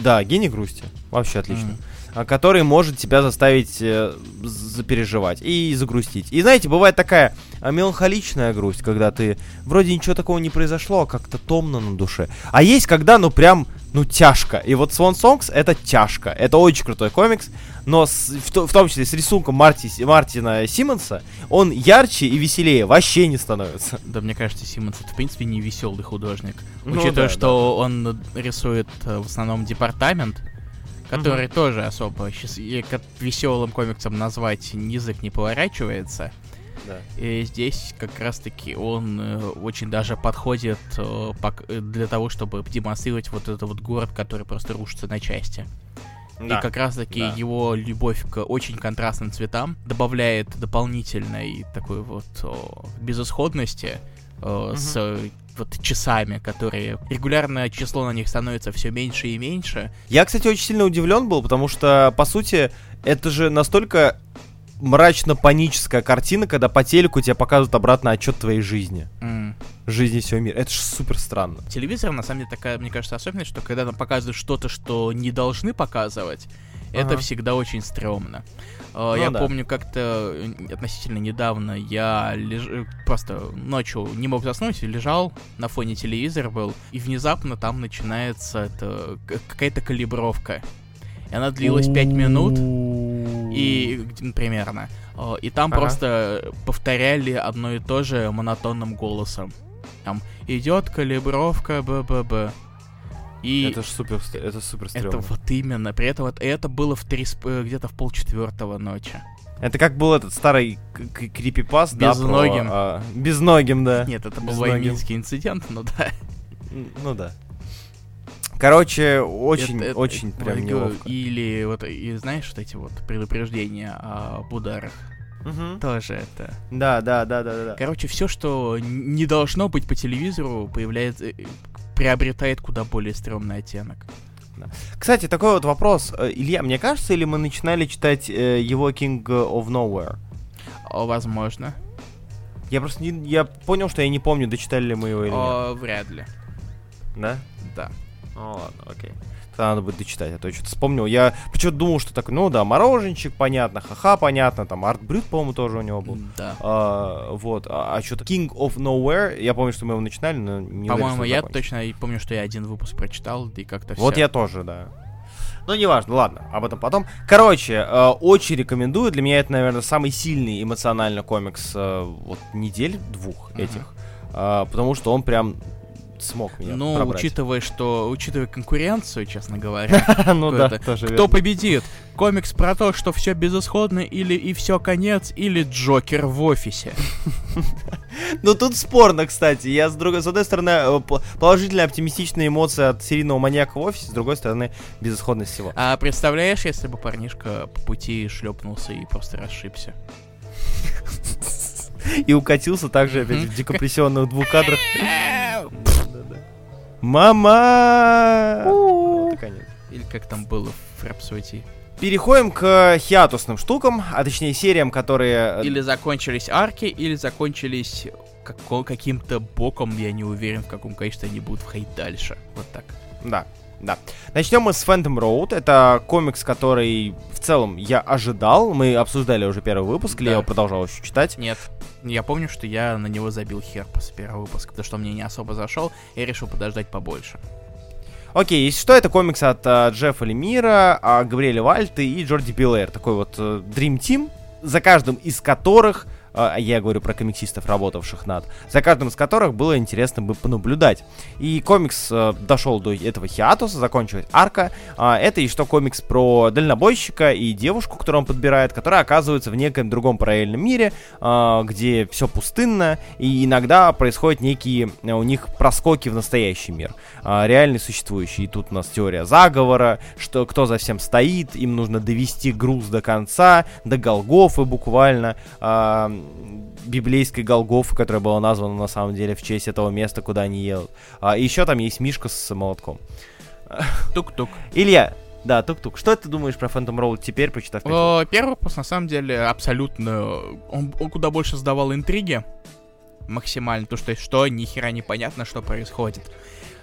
Да, гений грусти. Вообще отлично. А, который может тебя заставить э, запереживать и загрустить. И знаете, бывает такая а, меланхоличная грусть, когда ты вроде ничего такого не произошло, а как-то томно на душе. А есть когда, ну прям, ну тяжко. И вот Swan Songs это тяжко. Это очень крутой комикс, но с, в, в том числе с рисунком Марти, Мартина Симмонса он ярче и веселее вообще не становится. Да, мне кажется, Симмонс это в принципе не веселый художник. Ну, Учитывая, да, что да. он рисует э, в основном департамент, который mm-hmm. тоже особо сейчас веселым комиксом назвать язык не поворачивается. Да. И здесь как раз-таки он э, очень даже подходит э, э, для того, чтобы демонстрировать вот этот вот город, который просто рушится на части. Да. И как раз-таки да. его любовь к очень контрастным цветам добавляет дополнительной такой вот о, безысходности о, угу. с вот часами, которые регулярное число на них становится все меньше и меньше. Я, кстати, очень сильно удивлен был, потому что, по сути, это же настолько мрачно-паническая картина, когда по телеку тебе показывают обратно отчет твоей жизни. Mm. Жизни всего мира. Это же супер странно. Телевизор, на самом деле, такая, мне кажется, особенность, что когда нам показывают что-то, что не должны показывать, это всегда очень стрёмно. Uh, ну, я да. помню, как-то относительно недавно я леж... просто ночью не мог заснуть, лежал на фоне телевизора был, и внезапно там начинается это, какая-то калибровка. И она длилась 5 минут, и примерно. Uh, и там ага. просто повторяли одно и то же монотонным голосом. Там идет калибровка БББ. И это ж супер, это супер стрёмно. Это вот именно. При этом вот это было в три, э, где-то в полчетвертого ночи. Это как был этот старый крипипас, да? Безногим. Про, а, безногим, да. Нет, это был воинский инцидент, ну да. Ну да. Короче, очень, это, очень это, прям неловко. Или вот, и знаешь, вот эти вот предупреждения об ударах. Угу. Тоже это. Да, да, да, да, да. Короче, все, что не должно быть по телевизору, появляется, э, приобретает куда более стрёмный оттенок. Кстати, такой вот вопрос. Э, Илья, мне кажется, или мы начинали читать э, его King of Nowhere? О, возможно. Я просто не, я понял, что я не помню, дочитали ли мы его или О, нет. Вряд ли. Да? Да. Ну ладно, окей надо будет дочитать, а то я что-то вспомнил. Я почему-то думал, что так, ну да, мороженщик, понятно, ха-ха, понятно, там Арт Брют, по-моему, тоже у него был. Да. А, вот, а, а что-то King of Nowhere, я помню, что мы его начинали, но не По-моему, я точно помню, что я один выпуск прочитал, и как-то Вот я тоже, да. Ну, неважно, ладно, об этом потом. Короче, э, очень рекомендую. Для меня это, наверное, самый сильный эмоциональный комикс э, вот недель двух uh-huh. этих. а, потому что он прям смог меня Ну, пробрать. учитывая, что, учитывая конкуренцию, честно говоря, ну да, тоже кто победит? Комикс про то, что все безысходно, или и все конец, или Джокер в офисе. Ну тут спорно, кстати. Я с другой, с одной стороны э, п- положительные оптимистичные эмоции от серийного маньяка в офисе, с другой стороны безысходность всего. А представляешь, если бы парнишка по пути шлепнулся и просто расшибся? И укатился также опять в декомпрессионных двух кадрах. Мама! Конец. Или как там было в Рапсодии? Переходим к хиатусным штукам, а точнее сериям, которые... э, Или закончились арки, или закончились каким-то боком, я не уверен, в каком качестве они будут входить дальше. Вот так. Да, да. Начнем мы с Phantom Road. Это комикс, который в целом я ожидал. Мы обсуждали уже первый выпуск, или Да. я его продолжал еще читать. Нет. Я помню, что я на него забил хер после первого выпуска, потому что мне не особо зашел, и решил подождать побольше. Окей, если что, это комикс от а, Джеффа Лемира, а, Габриэля Вальты и Джорди Пилэр. Такой вот э, Dream Team, за каждым из которых, я говорю про комиксистов, работавших над, за каждым из которых было интересно бы понаблюдать. И комикс э, дошел до этого хиатуса, закончилась арка. А, это и что комикс про дальнобойщика и девушку, которую он подбирает, которая оказывается в некоем другом параллельном мире, а, где все пустынно, и иногда происходят некие э, у них проскоки в настоящий мир, а, реальный существующий. И тут у нас теория заговора, что кто за всем стоит, им нужно довести груз до конца, до Голгофы буквально, а, библейской Голгофы, которая была названа на самом деле в честь этого места, куда они едут. А, еще там есть Мишка с молотком. Тук-тук. Илья, да, тук-тук, что ты думаешь про Phantom Road теперь, прочитав пять О, Первый выпуск, на самом деле, абсолютно... Он, он куда больше сдавал интриги. Максимально. То, что, что ни хера непонятно, что происходит.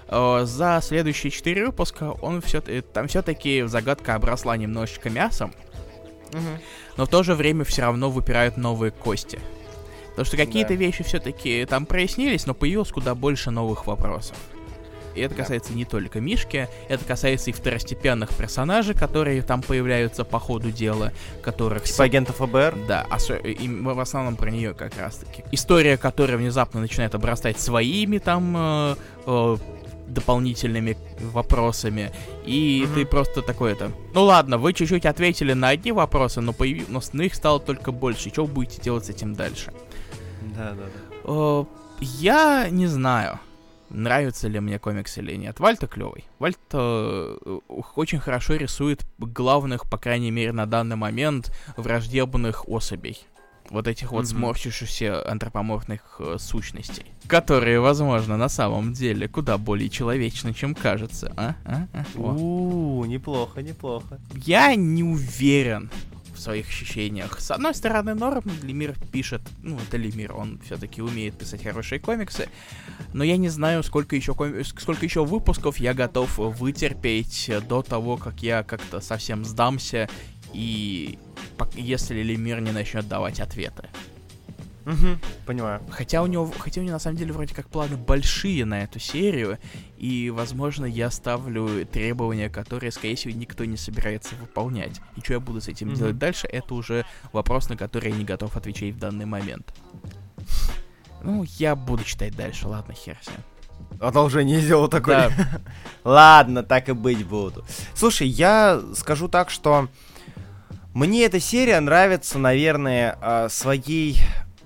Э, За следующие четыре выпуска он все там все-таки загадка обросла немножечко мясом, Но в то же время все равно выпирают новые кости. Потому что какие-то Да. вещи все-таки там прояснились, но появилось куда больше новых вопросов. И это Да. касается не только Мишки, это касается и второстепенных персонажей, которые там появляются по ходу дела, которых... Типа агента ФБР? Да, осо- и мы в основном про нее как раз таки. История, которая внезапно начинает обрастать своими там э, э, дополнительными вопросами. И Мгм. ты просто такой это. Ну ладно, вы чуть-чуть ответили на одни вопросы, но, появи... но но их стало только больше. Что вы будете делать с этим дальше? Да, да, да. Я не знаю. Нравится ли мне комикс или нет. Вальта клевый. Вальт э, очень хорошо рисует главных, по крайней мере, на данный момент, враждебных особей. Вот этих вот Мгм. сморщившихся антропоморфных э, сущностей. Которые, возможно, на самом деле куда более человечны, чем кажется. А? А? А? У, неплохо, неплохо. Я не уверен в своих ощущениях. С одной стороны, норм, Лемир пишет, ну, это Лемир, он все-таки умеет писать хорошие комиксы, но я не знаю, сколько еще, коми- сколько еще выпусков я готов вытерпеть до того, как я как-то совсем сдамся, и если Лемир не начнет давать ответы. Угу, понимаю. Хотя у него, хотя у него на самом деле вроде как планы большие на эту серию, и, возможно, я ставлю требования, которые, скорее всего, никто не собирается выполнять. И что я буду с этим Мгм. делать дальше, это уже вопрос, на который я не готов отвечать в данный момент. Ну, я буду читать дальше, ладно, хер с ним. Одолжение сделал такое. Да, Ладно, так и быть буду. Слушай, я скажу так, что мне эта серия нравится, наверное, а, своей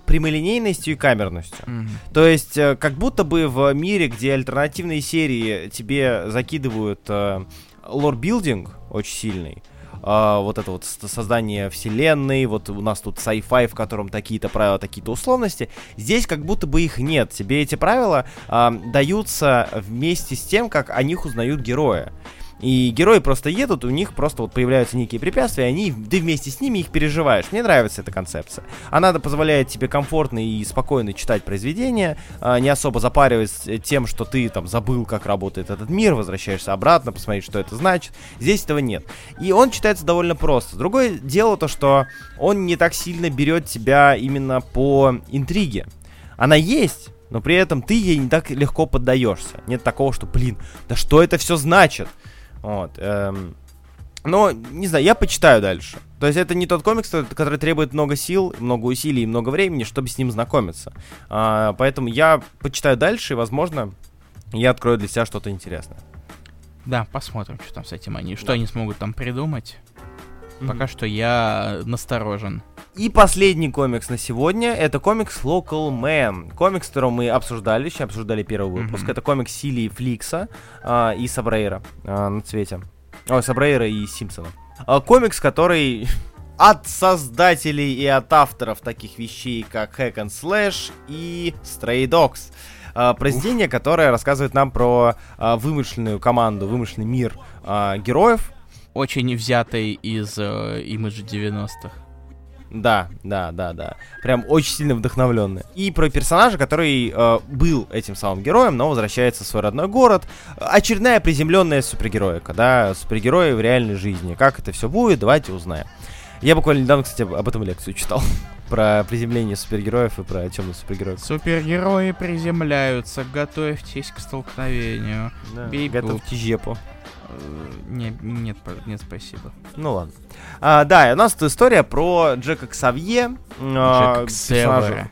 прямолинейностью и камерностью. мгм. То есть, э, как будто бы в мире, где альтернативные серии тебе закидывают э, лор-билдинг очень сильный, а, вот это вот создание вселенной, вот у нас тут sci-fi, в котором такие-то правила, такие-то условности. Здесь как будто бы их нет. Тебе эти правила а, даются вместе с тем, как о них узнают герои. И герои просто едут, у них просто вот появляются некие препятствия, и они, ты вместе с ними их переживаешь. Мне нравится эта концепция. Она позволяет тебе комфортно и спокойно читать произведения, а, не особо запариваясь э, тем, что ты там забыл, как работает этот мир, возвращаешься обратно, посмотреть, что это значит. Здесь этого нет. И он читается довольно просто. Другое дело то, что он не так сильно берет тебя именно по интриге. Она есть, но при этом ты ей не так легко поддаешься. Нет такого, что, блин, да что это все значит? Вот. эм, Но, не знаю, я почитаю дальше. То есть это не тот комикс, который требует много сил, много усилий и много времени, чтобы с ним знакомиться. А, поэтому я почитаю дальше, и, возможно, я открою для себя что-то интересное. Да, посмотрим, что там с этим они, что да. они смогут там придумать. Mm-hmm. Пока что я насторожен. И последний комикс на сегодня это комикс Local Man. Комикс, который мы обсуждали, еще обсуждали первый выпуск. Mm-hmm. Это комикс Силии Фликса а, и Сабрейра а, на цвете. Ой, Сабрейра и Симпсона. А, комикс, который от создателей и от авторов таких вещей, как Hack and Slash и Stray Dogs. Произведение, Уф. которое рассказывает нам про а, вымышленную команду, вымышленный мир а, героев. Очень взятый из э, имиджа 90-х. Да, да, да, да. Прям очень сильно вдохновленный. И про персонажа, который э, был этим самым героем, но возвращается в свой родной город. Очередная приземленная супергероика, да, супергерои в реальной жизни. Как это все будет, давайте узнаем. Я буквально недавно, кстати, об этом лекцию читал. про приземление супергероев и про темных супергероев. Супергерои приземляются, готовьтесь к столкновению. Да, Бей готовьте жепу. Э, не, нет, нет, спасибо. Ну ладно. А, да, у нас тут история про Джека Ксавье. А, Джека Ксевера.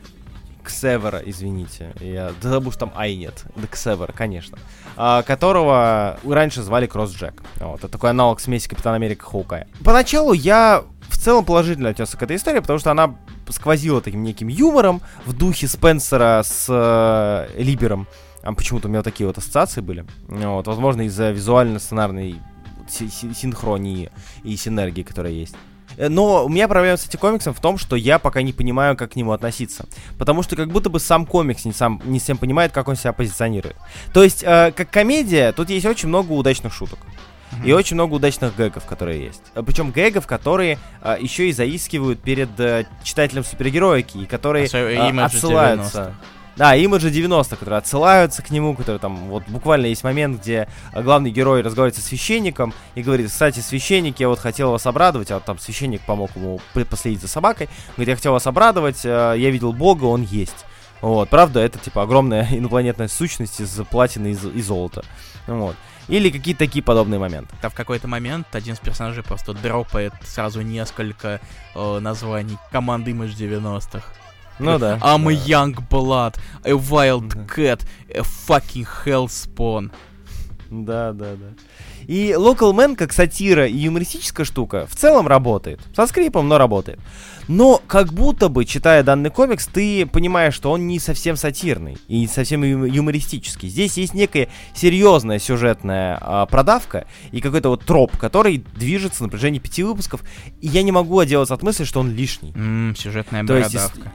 Ксевера, извините. Я забыл, что там Ай нет. Да Ксевера, конечно. А, которого раньше звали Кросс Джек. Вот, это такой аналог смеси Капитана Америка Хоукая. Поначалу я в целом положительно отнесся к этой истории, потому что она сквозила таким неким юмором в духе Спенсера с э, Либером. А почему-то у меня такие вот ассоциации были. Вот, возможно, из-за визуально-сценарной синхронии и синергии, которая есть. Э, но у меня проблема с этим комиксом в том, что я пока не понимаю, как к нему относиться. Потому что как будто бы сам комикс не, сам, не всем понимает, как он себя позиционирует. То есть, э, как комедия, тут есть очень много удачных шуток. И очень много удачных гэгов, которые есть. Э, Причем гэгов, которые а, еще и заискивают перед а, читателем супергероики, и которые а, отсылаются. 90. Да, имиджи 90, которые отсылаются к нему, которые там, вот буквально есть момент, где главный герой разговаривает со священником и говорит, кстати, священник, я вот хотел вас обрадовать, а там священник помог ему последить за собакой, говорит, я хотел вас обрадовать, я видел Бога, он есть. Вот, правда, это типа огромная инопланетная сущность из платины и, золота. Вот. Или какие-то такие подобные моменты. Да, в какой-то момент один из персонажей просто дропает сразу несколько э, названий команды Image 90-х. Ну да. I'm да. a young blood, a wild cat, a fucking hellspawn. Да, да, да. И Local Man, как сатира и юмористическая штука, в целом работает. Со скрипом, но работает. Но как будто бы, читая данный комикс, ты понимаешь, что он не совсем сатирный и не совсем юмористический. Здесь есть некая серьезная сюжетная а, продавка и какой-то вот троп, который движется на протяжении пяти выпусков. И я не могу отделаться от мысли, что он лишний. Mm, сюжетная То бородавка. Есть,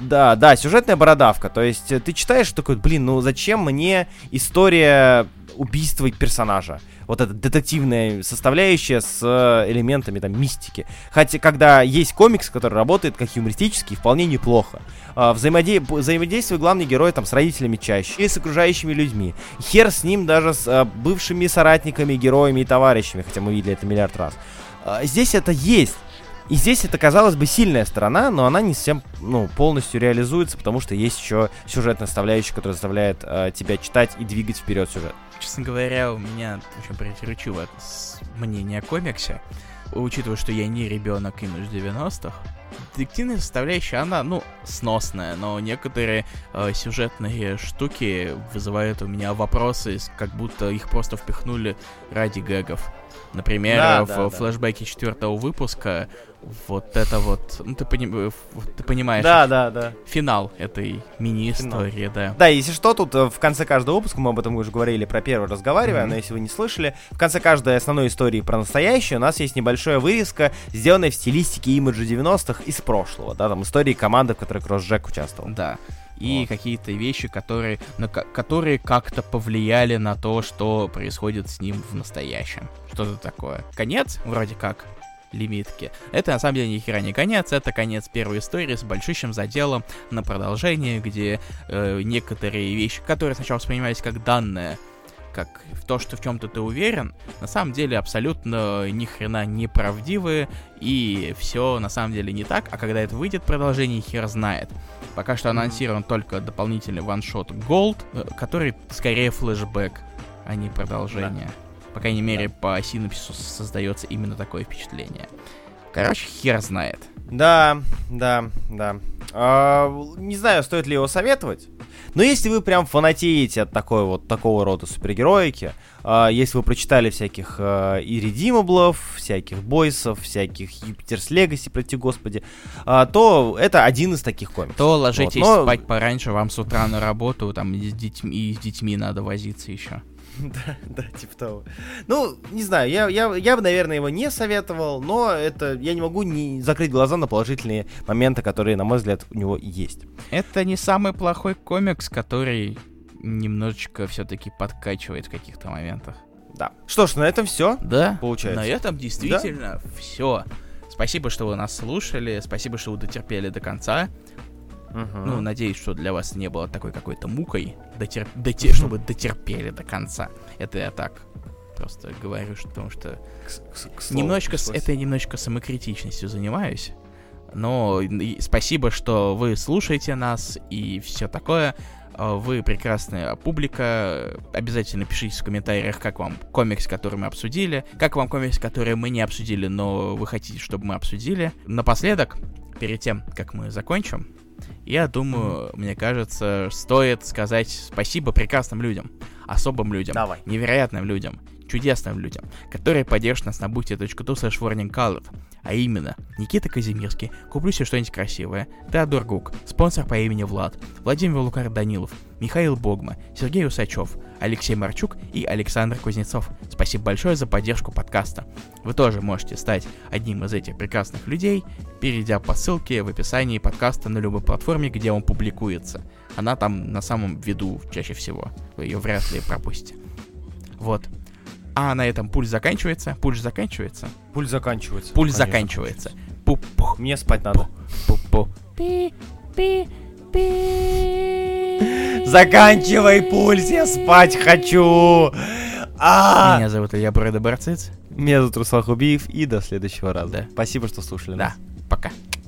да, да, сюжетная бородавка. То есть э, ты читаешь такой, блин, ну зачем мне история убийства персонажа? вот эта детективная составляющая с э, элементами там мистики. Хотя, когда есть комикс, который работает как юмористический, вполне неплохо. А, взаимоде... Взаимодействие главный герой там с родителями чаще или с окружающими людьми. Хер с ним даже с а, бывшими соратниками, героями и товарищами, хотя мы видели это миллиард раз. А, здесь это есть. И здесь это, казалось бы, сильная сторона, но она не совсем, ну, полностью реализуется, потому что есть еще сюжетная составляющая, которая заставляет э, тебя читать и двигать вперед сюжет. Честно говоря, у меня очень противоречивое мнение о комиксе. Учитывая, что я не ребенок имидж 90-х, детективная составляющая, она, ну, сносная, но некоторые э, сюжетные штуки вызывают у меня вопросы, как будто их просто впихнули ради гэгов. Например, да, в да, флешбеке четвертого выпуска вот это вот, ну ты, пони, ты понимаешь, да, да, да. финал этой мини-истории, да. Да, если что, тут э, в конце каждого выпуска, мы об этом уже говорили про первый разговаривая, mm-hmm. но если вы не слышали, в конце каждой основной истории про настоящее у нас есть небольшая вырезка, сделанная в стилистике имиджа 90-х из прошлого, да, там истории команды, в которой Кросс Джек участвовал. Да и вот. какие-то вещи, которые, на, которые как-то повлияли на то, что происходит с ним в настоящем. Что-то такое. Конец, вроде как, лимитки. Это на самом деле ни хера не конец, это конец первой истории с большущим заделом на продолжение, где э, некоторые вещи, которые сначала воспринимались как данные, как в то, что в чем-то ты уверен, на самом деле абсолютно ни хрена не правдивые, и все на самом деле не так, а когда это выйдет продолжение, хер знает. Пока что анонсирован только дополнительный ваншот Gold, э, который скорее флешбэк, а не продолжение. Да. По крайней мере, по синапсису создается именно такое впечатление. Короче, хер знает. Да, да, да. А, не знаю, стоит ли его советовать. Но если вы прям фанатеете от такой вот такого рода супергероики, а, если вы прочитали всяких а, иридимаблов, всяких бойсов, всяких Юпитерс Легаси, прости господи, а, то это один из таких комиксов. То ложитесь вот, но... спать пораньше, вам с утра на работу, там и с детьми, и с детьми надо возиться еще. Да, да, типа того. Ну, не знаю, я, я, я бы, наверное, его не советовал, но это я не могу не закрыть глаза на положительные моменты, которые, на мой взгляд, у него есть. Это не самый плохой комикс, который немножечко все-таки подкачивает в каких-то моментах. Да. Что ж, на этом все. Да. Получается. На этом действительно да? все. Спасибо, что вы нас слушали. Спасибо, что вы дотерпели до конца. Ну, надеюсь, что для вас не было такой какой-то мукой, дотер... дотер... чтобы дотерпели до конца. Это я так просто говорю, что, потому что к, к, к немножечко с этой немножечко самокритичностью занимаюсь. Но спасибо, что вы слушаете нас и все такое. А, вы прекрасная публика. Обязательно пишите в комментариях, как вам комикс, который мы обсудили. Как вам комикс, который мы не обсудили, но вы хотите, чтобы мы обсудили. Напоследок, перед тем, как мы закончим, я думаю, мне кажется, стоит сказать спасибо прекрасным людям, особым людям, Давай. невероятным людям, чудесным людям, которые поддержат нас на booty.tu slash warningcolored. А именно, Никита Казимирский, куплю себе что-нибудь красивое, Теодор Гук, спонсор по имени Влад, Владимир Лукар Данилов, Михаил Богма, Сергей Усачев, Алексей Марчук и Александр Кузнецов. Спасибо большое за поддержку подкаста. Вы тоже можете стать одним из этих прекрасных людей, перейдя по ссылке в описании подкаста на любой платформе, где он публикуется. Она там на самом виду чаще всего. Вы ее вряд ли пропустите. Вот. А на этом пульс заканчивается. Пульс заканчивается. Пульс заканчивается. Пульс конечно. заканчивается. Пу-пух. Мне спать надо. Пу-пу. Пи-пи. Заканчивай пульс, я спать хочу. А! Меня зовут Илья Брэда Барциц. Меня зовут Руслан Хубиев, и до следующего раза. Да. Спасибо, что слушали да. Пока.